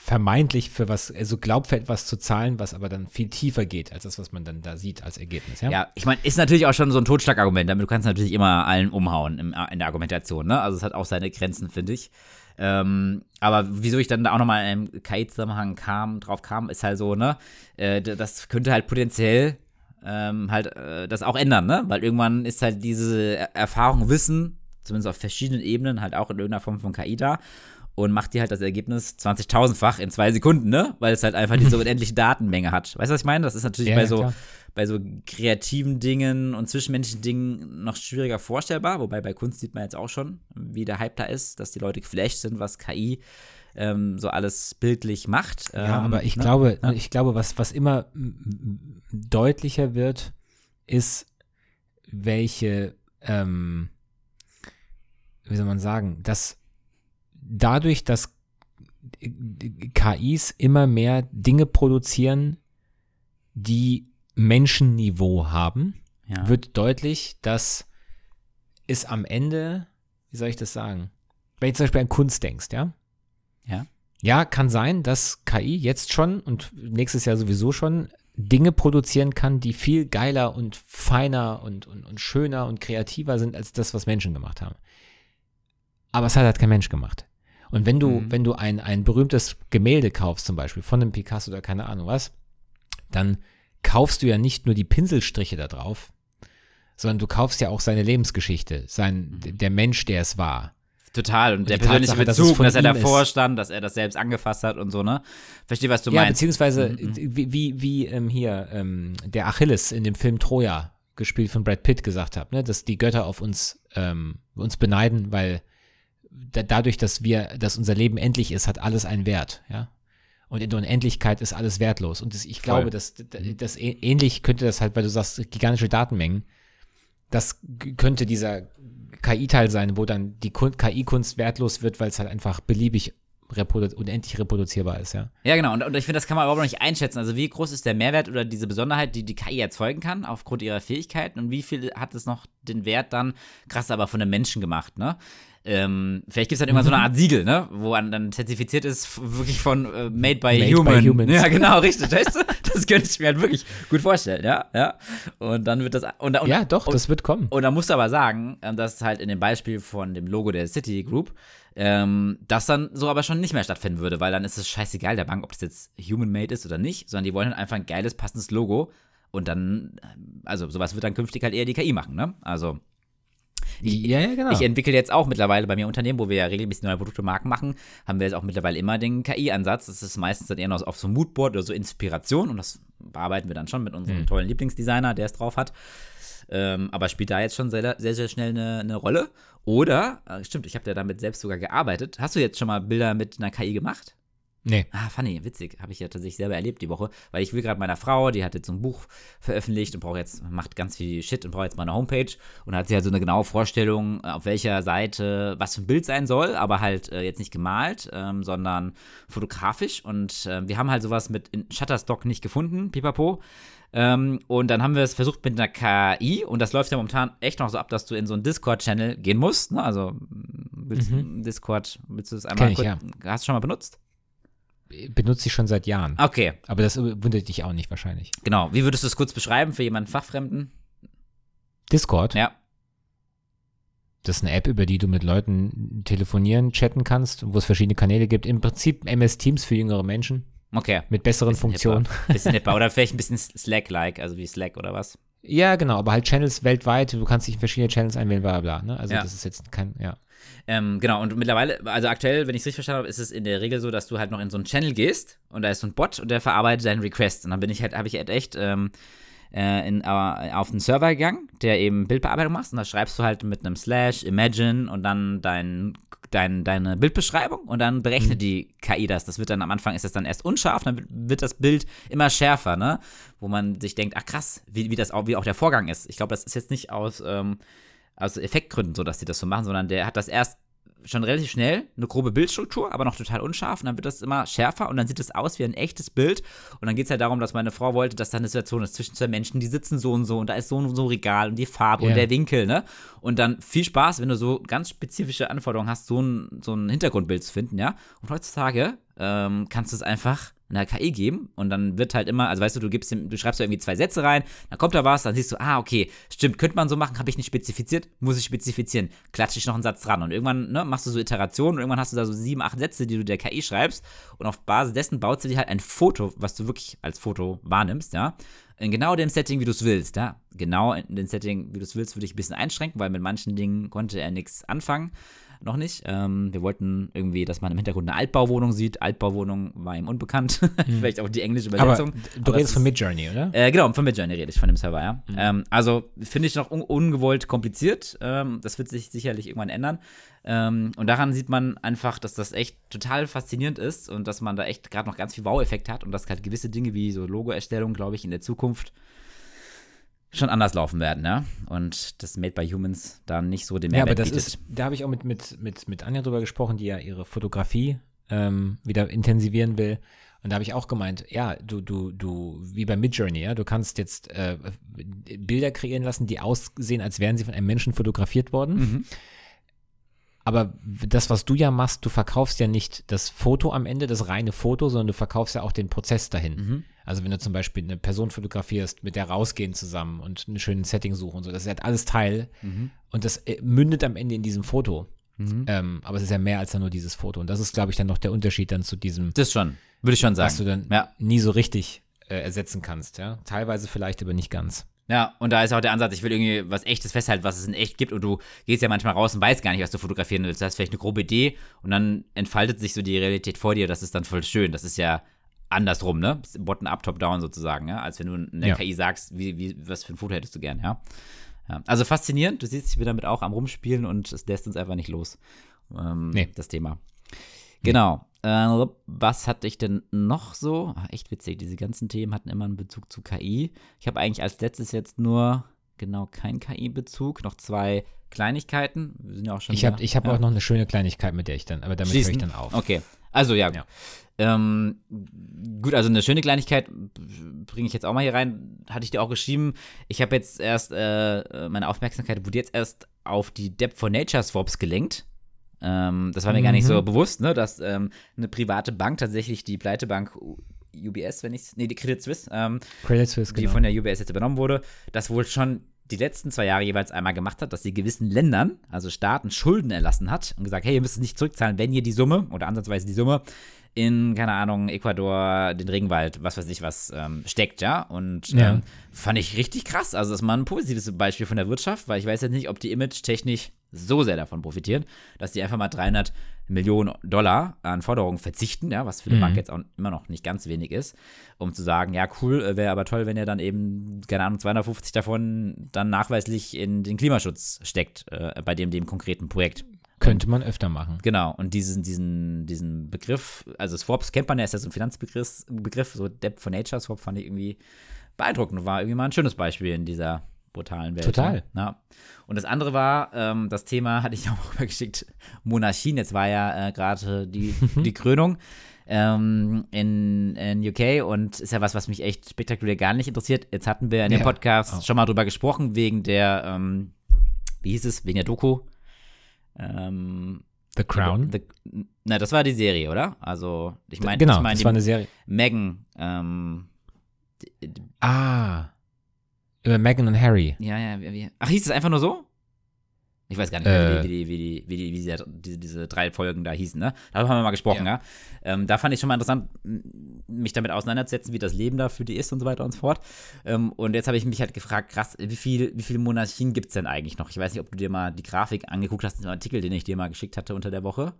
vermeintlich für was, also glaubt für etwas zu zahlen, was aber dann viel tiefer geht, als das, was man dann da sieht als Ergebnis. Ja, ja, ich meine, ist natürlich auch schon so ein Totschlagargument, damit du kannst natürlich immer allen umhauen im, in der Argumentation, ne? Also es hat auch seine Grenzen, finde ich. Ähm, aber wieso ich dann da auch nochmal im KI-Zusammenhang kam, drauf kam, ist halt so, ne, äh, das könnte halt potenziell ähm, halt äh, das auch ändern, ne? Weil irgendwann ist halt diese Erfahrung, Wissen, zumindest auf verschiedenen Ebenen, halt auch in irgendeiner Form von KI da und macht dir halt das Ergebnis 20.000-fach in zwei Sekunden, ne? Weil es halt einfach diese unendliche Datenmenge hat. Weißt du, was ich meine? Das ist natürlich ja, bei so bei so kreativen Dingen und zwischenmenschlichen Dingen noch schwieriger vorstellbar, wobei bei Kunst sieht man jetzt auch schon, wie der Hype da ist, dass die Leute geflasht sind, was KI ähm, so alles bildlich macht. Ja, ähm, aber ich ne? glaube, ja. ich glaube, was, was immer deutlicher wird, ist, welche, ähm, wie soll man sagen, dass dadurch, dass KIs immer mehr Dinge produzieren, die Menschenniveau haben, ja. wird deutlich, dass es am Ende, wie soll ich das sagen, wenn du zum Beispiel an Kunst denkst, ja? Ja. Ja, kann sein, dass KI jetzt schon und nächstes Jahr sowieso schon Dinge produzieren kann, die viel geiler und feiner und, und, und schöner und kreativer sind als das, was Menschen gemacht haben. Aber es hat halt kein Mensch gemacht. Und wenn du, mhm. wenn du ein, ein berühmtes Gemälde kaufst, zum Beispiel von einem Picasso oder keine Ahnung was, dann kaufst du ja nicht nur die Pinselstriche da drauf, sondern du kaufst ja auch seine Lebensgeschichte, sein, mhm. der Mensch, der es war. Total. Und, und der persönliche Tatsache, Bezug, dass, dass er davor ist. stand, dass er das selbst angefasst hat und so, ne? Verstehe, was du ja, meinst. Beziehungsweise, mhm. wie, wie, wie ähm, hier ähm, der Achilles in dem Film Troja, gespielt von Brad Pitt, gesagt hat, ne? dass die Götter auf uns, ähm, uns beneiden, weil da, dadurch, dass wir, dass unser Leben endlich ist, hat alles einen Wert, ja. Und in der Unendlichkeit ist alles wertlos. Und das, ich Voll. glaube, dass das ähnlich könnte das halt, weil du sagst, gigantische Datenmengen, das könnte dieser KI-Teil sein, wo dann die KI-Kunst wertlos wird, weil es halt einfach beliebig reprodu unendlich reproduzierbar ist, ja. Ja, genau. Und, und ich finde, das kann man überhaupt noch nicht einschätzen. Also, wie groß ist der Mehrwert oder diese Besonderheit, die die KI erzeugen kann, aufgrund ihrer Fähigkeiten und wie viel hat es noch den Wert dann, krass, aber von einem Menschen gemacht, ne? Ähm, vielleicht gibt es dann irgendwann mhm. so eine mhm. Art Siegel, ne? Wo dann zertifiziert ist, wirklich von uh, Made by made Human. By humans. Ja, genau, richtig. weißt du? Das könnte ich mir halt wirklich gut vorstellen, ja. ja. Und dann wird das. Und, und, ja, doch, und, das wird kommen. Und da musst du aber sagen, ähm, dass halt in dem Beispiel von dem Logo der City Group, ähm, das dann so aber schon nicht mehr stattfinden würde, weil dann ist es scheißegal der Bank, ob es jetzt human-made ist oder nicht, sondern die wollen halt einfach ein geiles, passendes Logo. Und dann, ähm, also sowas wird dann künftig halt eher die KI machen, ne? Also ich, ja, ja, genau. Ich entwickle jetzt auch mittlerweile bei mir Unternehmen, wo wir ja regelmäßig neue Produkte Marken machen, haben wir jetzt auch mittlerweile immer den KI-Ansatz. Das ist meistens dann eher noch auf so Moodboard oder so Inspiration und das bearbeiten wir dann schon mit unserem mhm. tollen Lieblingsdesigner, der es drauf hat. Ähm, aber spielt da jetzt schon sehr, sehr, sehr schnell eine, eine Rolle. Oder, äh, stimmt, ich habe ja damit selbst sogar gearbeitet. Hast du jetzt schon mal Bilder mit einer KI gemacht? Nee. Ah, funny, witzig. Habe ich ja tatsächlich selber erlebt die Woche. Weil ich will gerade meiner Frau, die hat jetzt so ein Buch veröffentlicht und braucht jetzt, macht ganz viel Shit und braucht jetzt mal eine Homepage. Und hat sie halt so eine genaue Vorstellung, auf welcher Seite was für ein Bild sein soll, aber halt äh, jetzt nicht gemalt, ähm, sondern fotografisch. Und äh, wir haben halt sowas mit Shutterstock nicht gefunden, pipapo. Ähm, und dann haben wir es versucht mit einer KI und das läuft ja momentan echt noch so ab, dass du in so einen Discord-Channel gehen musst. Ne? Also willst mhm. Discord, willst du das einmal ich, ja. hast du schon mal benutzt? Benutze ich schon seit Jahren. Okay. Aber das wundert dich auch nicht wahrscheinlich. Genau. Wie würdest du es kurz beschreiben für jemanden Fachfremden? Discord? Ja. Das ist eine App, über die du mit Leuten telefonieren, chatten kannst, wo es verschiedene Kanäle gibt. Im Prinzip MS Teams für jüngere Menschen. Okay. Mit besseren bisschen Funktionen. Hipper. Bisschen hipper. Oder vielleicht ein bisschen Slack-like, also wie Slack oder was? Ja, genau, aber halt Channels weltweit, du kannst dich in verschiedene Channels einwählen, bla bla. Ne? Also ja. das ist jetzt kein, ja. Ähm, genau, und mittlerweile, also aktuell, wenn ich es richtig verstanden habe, ist es in der Regel so, dass du halt noch in so einen Channel gehst und da ist so ein Bot und der verarbeitet deinen Request. Und dann bin ich halt, habe ich halt echt ähm, äh, in, äh, auf einen Server gegangen, der eben Bildbearbeitung macht. Und da schreibst du halt mit einem Slash, Imagine und dann dein, dein, deine Bildbeschreibung und dann berechnet mhm. die KI das. Das wird dann am Anfang ist das dann erst unscharf, dann wird das Bild immer schärfer, ne? Wo man sich denkt, ach krass, wie, wie das auch, wie auch der Vorgang ist. Ich glaube, das ist jetzt nicht aus, ähm, aus Effektgründen so, dass die das so machen, sondern der hat das erst schon relativ schnell eine grobe Bildstruktur, aber noch total unscharf. Und dann wird das immer schärfer und dann sieht es aus wie ein echtes Bild. Und dann geht es halt darum, dass meine Frau wollte, dass da eine Situation ist zwischen zwei Menschen, die sitzen so und so und da ist so und so ein Regal und die Farbe yeah. und der Winkel, ne? Und dann viel Spaß, wenn du so ganz spezifische Anforderungen hast, so ein, so ein Hintergrundbild zu finden, ja? Und heutzutage ähm, kannst du es einfach einer KI geben und dann wird halt immer, also weißt du, du gibst du schreibst irgendwie zwei Sätze rein, dann kommt da was, dann siehst du, ah, okay, stimmt, könnte man so machen, habe ich nicht spezifiziert, muss ich spezifizieren, klatsche ich noch einen Satz dran und irgendwann ne, machst du so Iterationen und irgendwann hast du da so sieben, acht Sätze, die du der KI schreibst und auf Basis dessen baut sie dir halt ein Foto, was du wirklich als Foto wahrnimmst, ja, in genau dem Setting, wie du es willst, ja, genau in dem Setting, wie du es willst, würde ich ein bisschen einschränken, weil mit manchen Dingen konnte er nichts anfangen noch nicht. Ähm, wir wollten irgendwie, dass man im Hintergrund eine Altbauwohnung sieht. Altbauwohnung war ihm unbekannt. Mhm. Vielleicht auch die englische Übersetzung. Aber du Aber redest von Midjourney, oder? Äh, genau, von Midjourney rede ich, von dem Server, ja. Mhm. Ähm, also finde ich noch un ungewollt kompliziert. Ähm, das wird sich sicherlich irgendwann ändern. Ähm, und daran sieht man einfach, dass das echt total faszinierend ist und dass man da echt gerade noch ganz viel Wow-Effekt hat und dass halt gewisse Dinge wie so Logo-Erstellung, glaube ich, in der Zukunft schon anders laufen werden, ja. Und das Made by Humans da nicht so den Mehrwert Ja, aber das bietet. ist, da habe ich auch mit, mit, mit, mit Anja drüber gesprochen, die ja ihre Fotografie ähm, wieder intensivieren will. Und da habe ich auch gemeint, ja, du, du, du, wie bei Midjourney, ja, du kannst jetzt äh, Bilder kreieren lassen, die aussehen, als wären sie von einem Menschen fotografiert worden. Mhm. Aber das, was du ja machst, du verkaufst ja nicht das Foto am Ende, das reine Foto, sondern du verkaufst ja auch den Prozess dahin. Mhm. Also wenn du zum Beispiel eine Person fotografierst, mit der rausgehen zusammen und einen schönen Setting suchen und so, das ist halt alles Teil Mhm. und das äh, mündet am Ende in diesem Foto. Mhm. Ähm, aber es ist ja mehr als dann nur dieses Foto. Und das ist, glaube ich, dann noch der Unterschied dann zu diesem, Das schon, würde ich schon sagen. was du dann Ja. nie so richtig äh, ersetzen kannst. Ja? Teilweise vielleicht, aber nicht ganz. Ja, und da ist auch der Ansatz, ich will irgendwie was Echtes festhalten, was es in echt gibt. Und du gehst ja manchmal raus und weißt gar nicht, was du fotografieren willst. Du hast vielleicht eine grobe Idee und dann entfaltet sich so die Realität vor dir. Das ist dann voll schön. Das ist ja andersrum, ne? Bottom-up, top-down sozusagen, ja? Als wenn du in der Ja. KI sagst, wie, wie, was für ein Foto hättest du gern, ja? ja. Also faszinierend. Du siehst, ich bin damit auch am Rumspielen und es lässt uns einfach nicht los. Ähm, Nee. Das Thema. Genau. Äh, was hatte ich denn noch so? Ach, echt witzig, diese ganzen Themen hatten immer einen Bezug zu KI. Ich habe eigentlich als letztes jetzt nur, genau, keinen KI-Bezug, noch zwei Kleinigkeiten. Wir sind ja auch schon Ich habe hab ja. auch noch eine schöne Kleinigkeit, mit der ich dann, aber damit höre ich dann auf. Okay, also ja. Ja. Ähm, gut, also eine schöne Kleinigkeit bringe ich jetzt auch mal hier rein. Hatte ich dir auch geschrieben. Ich habe jetzt erst, äh, meine Aufmerksamkeit wurde jetzt erst auf die Debt for Nature Swaps gelenkt. Ähm, das war mir gar nicht Mhm. so bewusst, ne, dass ähm, eine private Bank tatsächlich die Pleitebank UBS, wenn ich nee, die Credit Suisse, ähm, Credit Suisse, die genau. von der UBS jetzt übernommen wurde, das wohl schon die letzten zwei Jahre jeweils einmal gemacht hat, dass sie gewissen Ländern, also Staaten, Schulden erlassen hat und gesagt, hey, ihr müsst es nicht zurückzahlen, wenn ihr die Summe oder ansatzweise die Summe in, keine Ahnung, Ecuador, den Regenwald, was weiß ich was, ähm, steckt, ja. Und Ja. Ähm, fand ich richtig krass. Also, das ist mal ein positives Beispiel von der Wirtschaft, weil ich weiß jetzt nicht, ob die image-technisch so sehr davon profitieren, dass die einfach mal 300 Millionen Dollar an Forderungen verzichten, ja, was für eine Mhm. Bank jetzt auch immer noch nicht ganz wenig ist, um zu sagen, ja, cool, äh, wäre aber toll, wenn ihr dann eben, keine Ahnung, 250 davon dann nachweislich in den Klimaschutz steckt, äh, bei dem, dem konkreten Projekt. Könnte man öfter machen. Genau, und diesen, diesen, diesen Begriff, also Swaps kennt man ja, ist ja so ein Finanzbegriff, Begriff, so Debt for Nature Swap fand ich irgendwie beeindruckend. War irgendwie mal ein schönes Beispiel in dieser brutalen Welt. Total. Ne? Ja. Und das andere war, ähm, das Thema hatte ich auch rübergeschickt, Monarchien. Jetzt war ja äh, gerade die, die Krönung ähm, in, in UK und ist ja was, was mich echt spektakulär gar nicht interessiert. Jetzt hatten wir in dem Ja. Podcast Oh. schon mal drüber gesprochen, wegen der, ähm, wie hieß es, wegen der Doku. Ähm, The Crown. The, na, das war die Serie, oder? Also, ich meine, genau, ich mein, das die war eine Serie. Megan, ähm, Ah. Über Meghan und Harry. ja, ja, wie, ach, hieß es einfach nur so? Ich weiß gar nicht mehr, wie, die, wie, die, wie, die, wie, die, wie diese, diese, drei Folgen da hießen, ne? Darüber haben wir mal gesprochen, ja. Ähm, da fand ich schon mal interessant, mich damit auseinanderzusetzen, wie das Leben da für die ist und so weiter und so fort. Ähm, und jetzt habe ich mich halt gefragt, krass, wie, viel, wie viele Monarchien gibt es denn eigentlich noch? Ich weiß nicht, ob du dir mal die Grafik angeguckt hast, den Artikel, den ich dir mal geschickt hatte unter der Woche.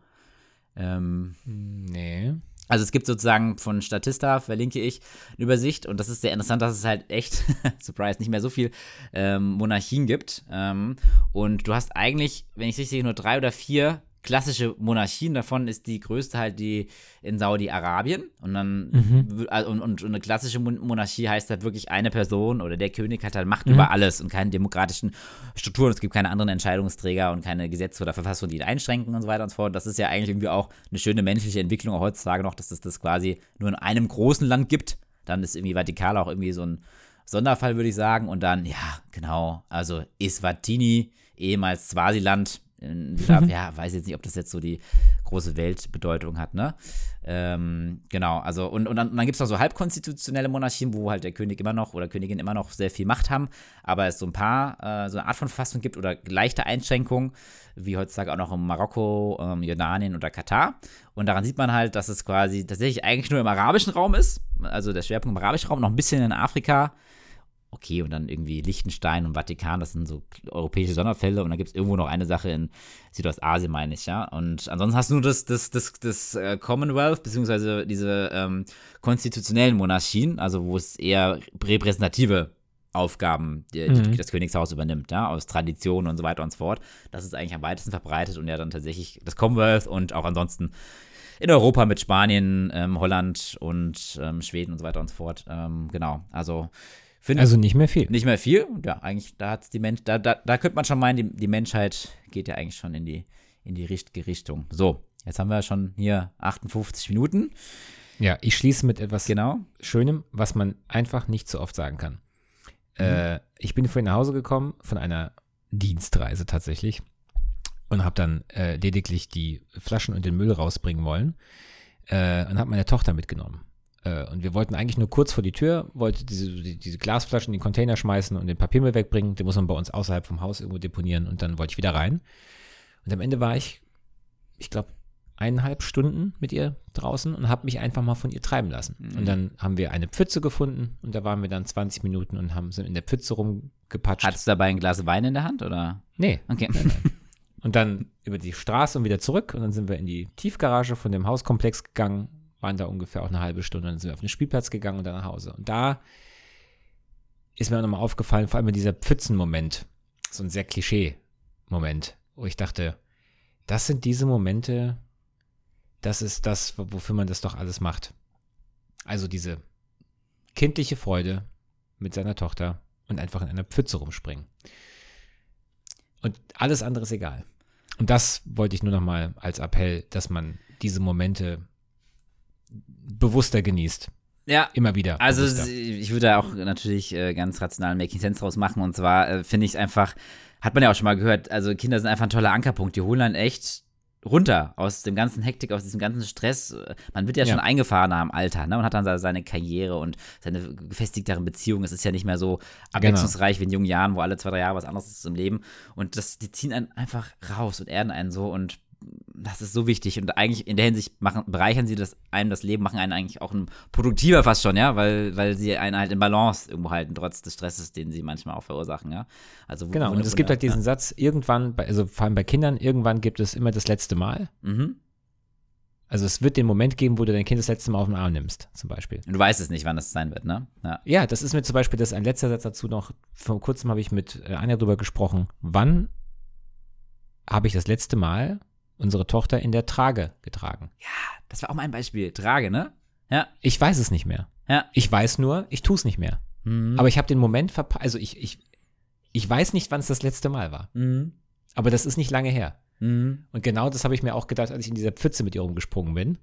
Ähm, Nee. Also es gibt sozusagen von Statista, verlinke ich, eine Übersicht und das ist sehr interessant, dass es halt echt, surprise, nicht mehr so viel ähm, Monarchien gibt. Ähm, und du hast eigentlich, wenn ich richtig sehe, nur drei oder vier klassische Monarchien. Davon ist die größte halt die in Saudi-Arabien. Und dann w- also, und, und, eine klassische Mon- Monarchie heißt halt wirklich eine Person oder der König hat halt Macht über alles und keine demokratischen Strukturen. Es gibt keine anderen Entscheidungsträger und keine Gesetze oder Verfassungen, die ihn einschränken und so weiter und so fort. Das ist ja eigentlich irgendwie auch eine schöne menschliche Entwicklung auch heutzutage noch, dass es das quasi nur in einem großen Land gibt. Dann ist irgendwie Vatikan auch irgendwie so ein Sonderfall, würde ich sagen. Und dann, ja, genau, also Eswatini, ehemals Swasiland, ja, weiß jetzt nicht, ob das jetzt so die große Weltbedeutung hat, ne? Ähm, genau, also und, und dann, dann gibt es noch so halbkonstitutionelle Monarchien, wo halt der König immer noch oder Königin immer noch sehr viel Macht haben, aber es so ein paar, äh, so eine Art von Verfassung gibt oder leichte Einschränkungen, wie heutzutage auch noch in Marokko, ähm, Jordanien oder Katar. Und daran sieht man halt, dass es quasi tatsächlich eigentlich nur im arabischen Raum ist, also der Schwerpunkt im arabischen Raum, noch ein bisschen in Afrika, okay, und dann irgendwie Liechtenstein und Vatikan, das sind so europäische Sonderfälle und dann gibt es irgendwo noch eine Sache in Südostasien, meine ich, ja. Und ansonsten hast du nur das, das, das, das äh, Commonwealth, beziehungsweise diese ähm, konstitutionellen Monarchien, also wo es eher repräsentative Aufgaben, die, Mhm. die das Königshaus übernimmt, ja, aus Tradition und so weiter und so fort. Das ist eigentlich am weitesten verbreitet und ja dann tatsächlich das Commonwealth und auch ansonsten in Europa mit Spanien, ähm, Holland und ähm, Schweden und so weiter und so fort. Ähm, genau, also finde Also nicht mehr viel. nicht mehr viel. Ja, eigentlich, da hat's die Mensch, da, da, da könnte man schon meinen, die, die Menschheit geht ja eigentlich schon in die, in die richtige Richtung. So, jetzt haben wir schon hier 58 Minuten. Ja, ich schließe mit etwas Genau. Schönem, was man einfach nicht so oft sagen kann. Äh, ich bin vorhin nach Hause gekommen von einer Dienstreise tatsächlich und habe dann äh, lediglich die Flaschen und den Müll rausbringen wollen äh, und habe meine Tochter mitgenommen. Äh, und wir wollten eigentlich nur kurz vor die Tür, wollte diese, die, diese Glasflaschen in den Container schmeißen und den Papiermüll wegbringen. Den muss man bei uns außerhalb vom Haus irgendwo deponieren und dann wollte ich wieder rein. Und am Ende war ich, ich glaube, eineinhalb Stunden mit ihr draußen und habe mich einfach mal von ihr treiben lassen. Mhm. Und dann haben wir eine Pfütze gefunden und da waren wir dann 20 Minuten und haben sind in der Pfütze rumgepatscht. Hattest du dabei ein Glas Wein in der Hand, oder? nee. Okay. Und dann über die Straße und wieder zurück und dann sind wir in die Tiefgarage von dem Hauskomplex gegangen, waren da ungefähr auch eine halbe Stunde und dann sind wir auf den Spielplatz gegangen und dann nach Hause. Und da ist mir auch nochmal aufgefallen, vor allem dieser Pfützenmoment, so ein sehr Klischee-Moment, wo ich dachte, das sind diese Momente, das ist das, wofür man das doch alles macht. Also diese kindliche Freude mit seiner Tochter und einfach in einer Pfütze rumspringen. Und alles andere ist egal. Und das wollte ich nur noch mal als Appell, dass man diese Momente bewusster genießt. Ja, Immer wieder. Also bewusster. ich würde da auch natürlich äh, ganz rationalen Making Sense draus machen. Und zwar äh, finde ich es einfach, hat man ja auch schon mal gehört, also Kinder sind einfach ein toller Ankerpunkt. Die holen dann echt runter aus dem ganzen Hektik, aus diesem ganzen Stress. Man wird ja, Ja. schon eingefahren im Alter, ne? Und hat dann se- seine Karriere und seine gefestigteren Beziehungen. Es ist ja nicht mehr so abwechslungsreich wie in jungen Jahren, wo alle zwei, drei Jahre was anderes ist im Leben. Und das, die ziehen einen einfach raus und erden einen so und das ist so wichtig und eigentlich in der Hinsicht machen, bereichern sie das einem das Leben, machen einen eigentlich auch ein produktiver fast schon, ja, weil, weil sie einen halt in Balance irgendwo halten, trotz des Stresses, den sie manchmal auch verursachen, ja. Also Genau, und es gibt halt diesen Satz, irgendwann, bei, also vor allem bei Kindern, irgendwann gibt es immer das letzte Mal. Ja. Mhm. Also es wird den Moment geben, wo du dein Kind das letzte Mal auf den Arm nimmst, zum Beispiel. Und du weißt es nicht, wann das sein wird, ne? Ja. Ja, das ist mir zum Beispiel, das ist ein letzter Satz dazu noch, vor kurzem habe ich mit äh, Anja drüber gesprochen, wann habe ich das letzte Mal unsere Tochter in der Trage getragen? Das war auch mein Beispiel. Trage, ne? Ja. Ich weiß es nicht mehr. Ja. Ich weiß nur, ich tue es nicht mehr. Mhm. Aber ich habe den Moment verpasst, also ich, ich, ich weiß nicht, wann es das letzte Mal war. Mhm. Aber das ist nicht lange her. Mhm. Und genau das habe ich mir auch gedacht, als ich in dieser Pfütze mit ihr rumgesprungen bin.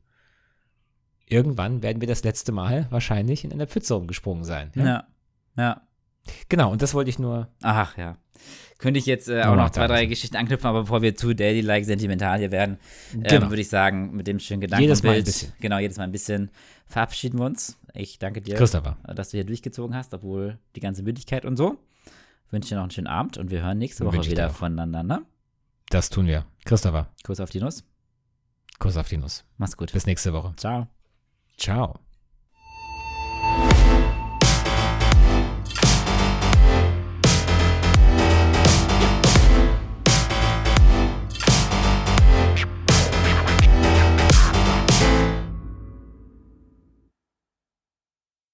Irgendwann werden wir das letzte Mal wahrscheinlich in einer Pfütze rumgesprungen sein. Ja? Ja. Ja. Genau, und das wollte ich nur. Ach ja. Könnte ich jetzt äh, auch noch zwei, drei. Geschichten anknüpfen, aber bevor wir zu Daddy-like sentimental hier werden, Genau. ähm, würde ich sagen, mit dem schönen Gedanken Jedes Mal ein bisschen. Genau, jedes Mal ein bisschen verabschieden wir uns. Ich danke dir, Christopher. dass du hier durchgezogen hast, obwohl die ganze Müdigkeit und so. Wünsche dir noch einen schönen Abend und wir hören nächste Woche ich wieder voneinander. Ne? Das tun wir. Christopher, Kuss auf die Nuss. Kuss auf die Nuss. Mach's gut. Bis nächste Woche. Ciao. Ciao.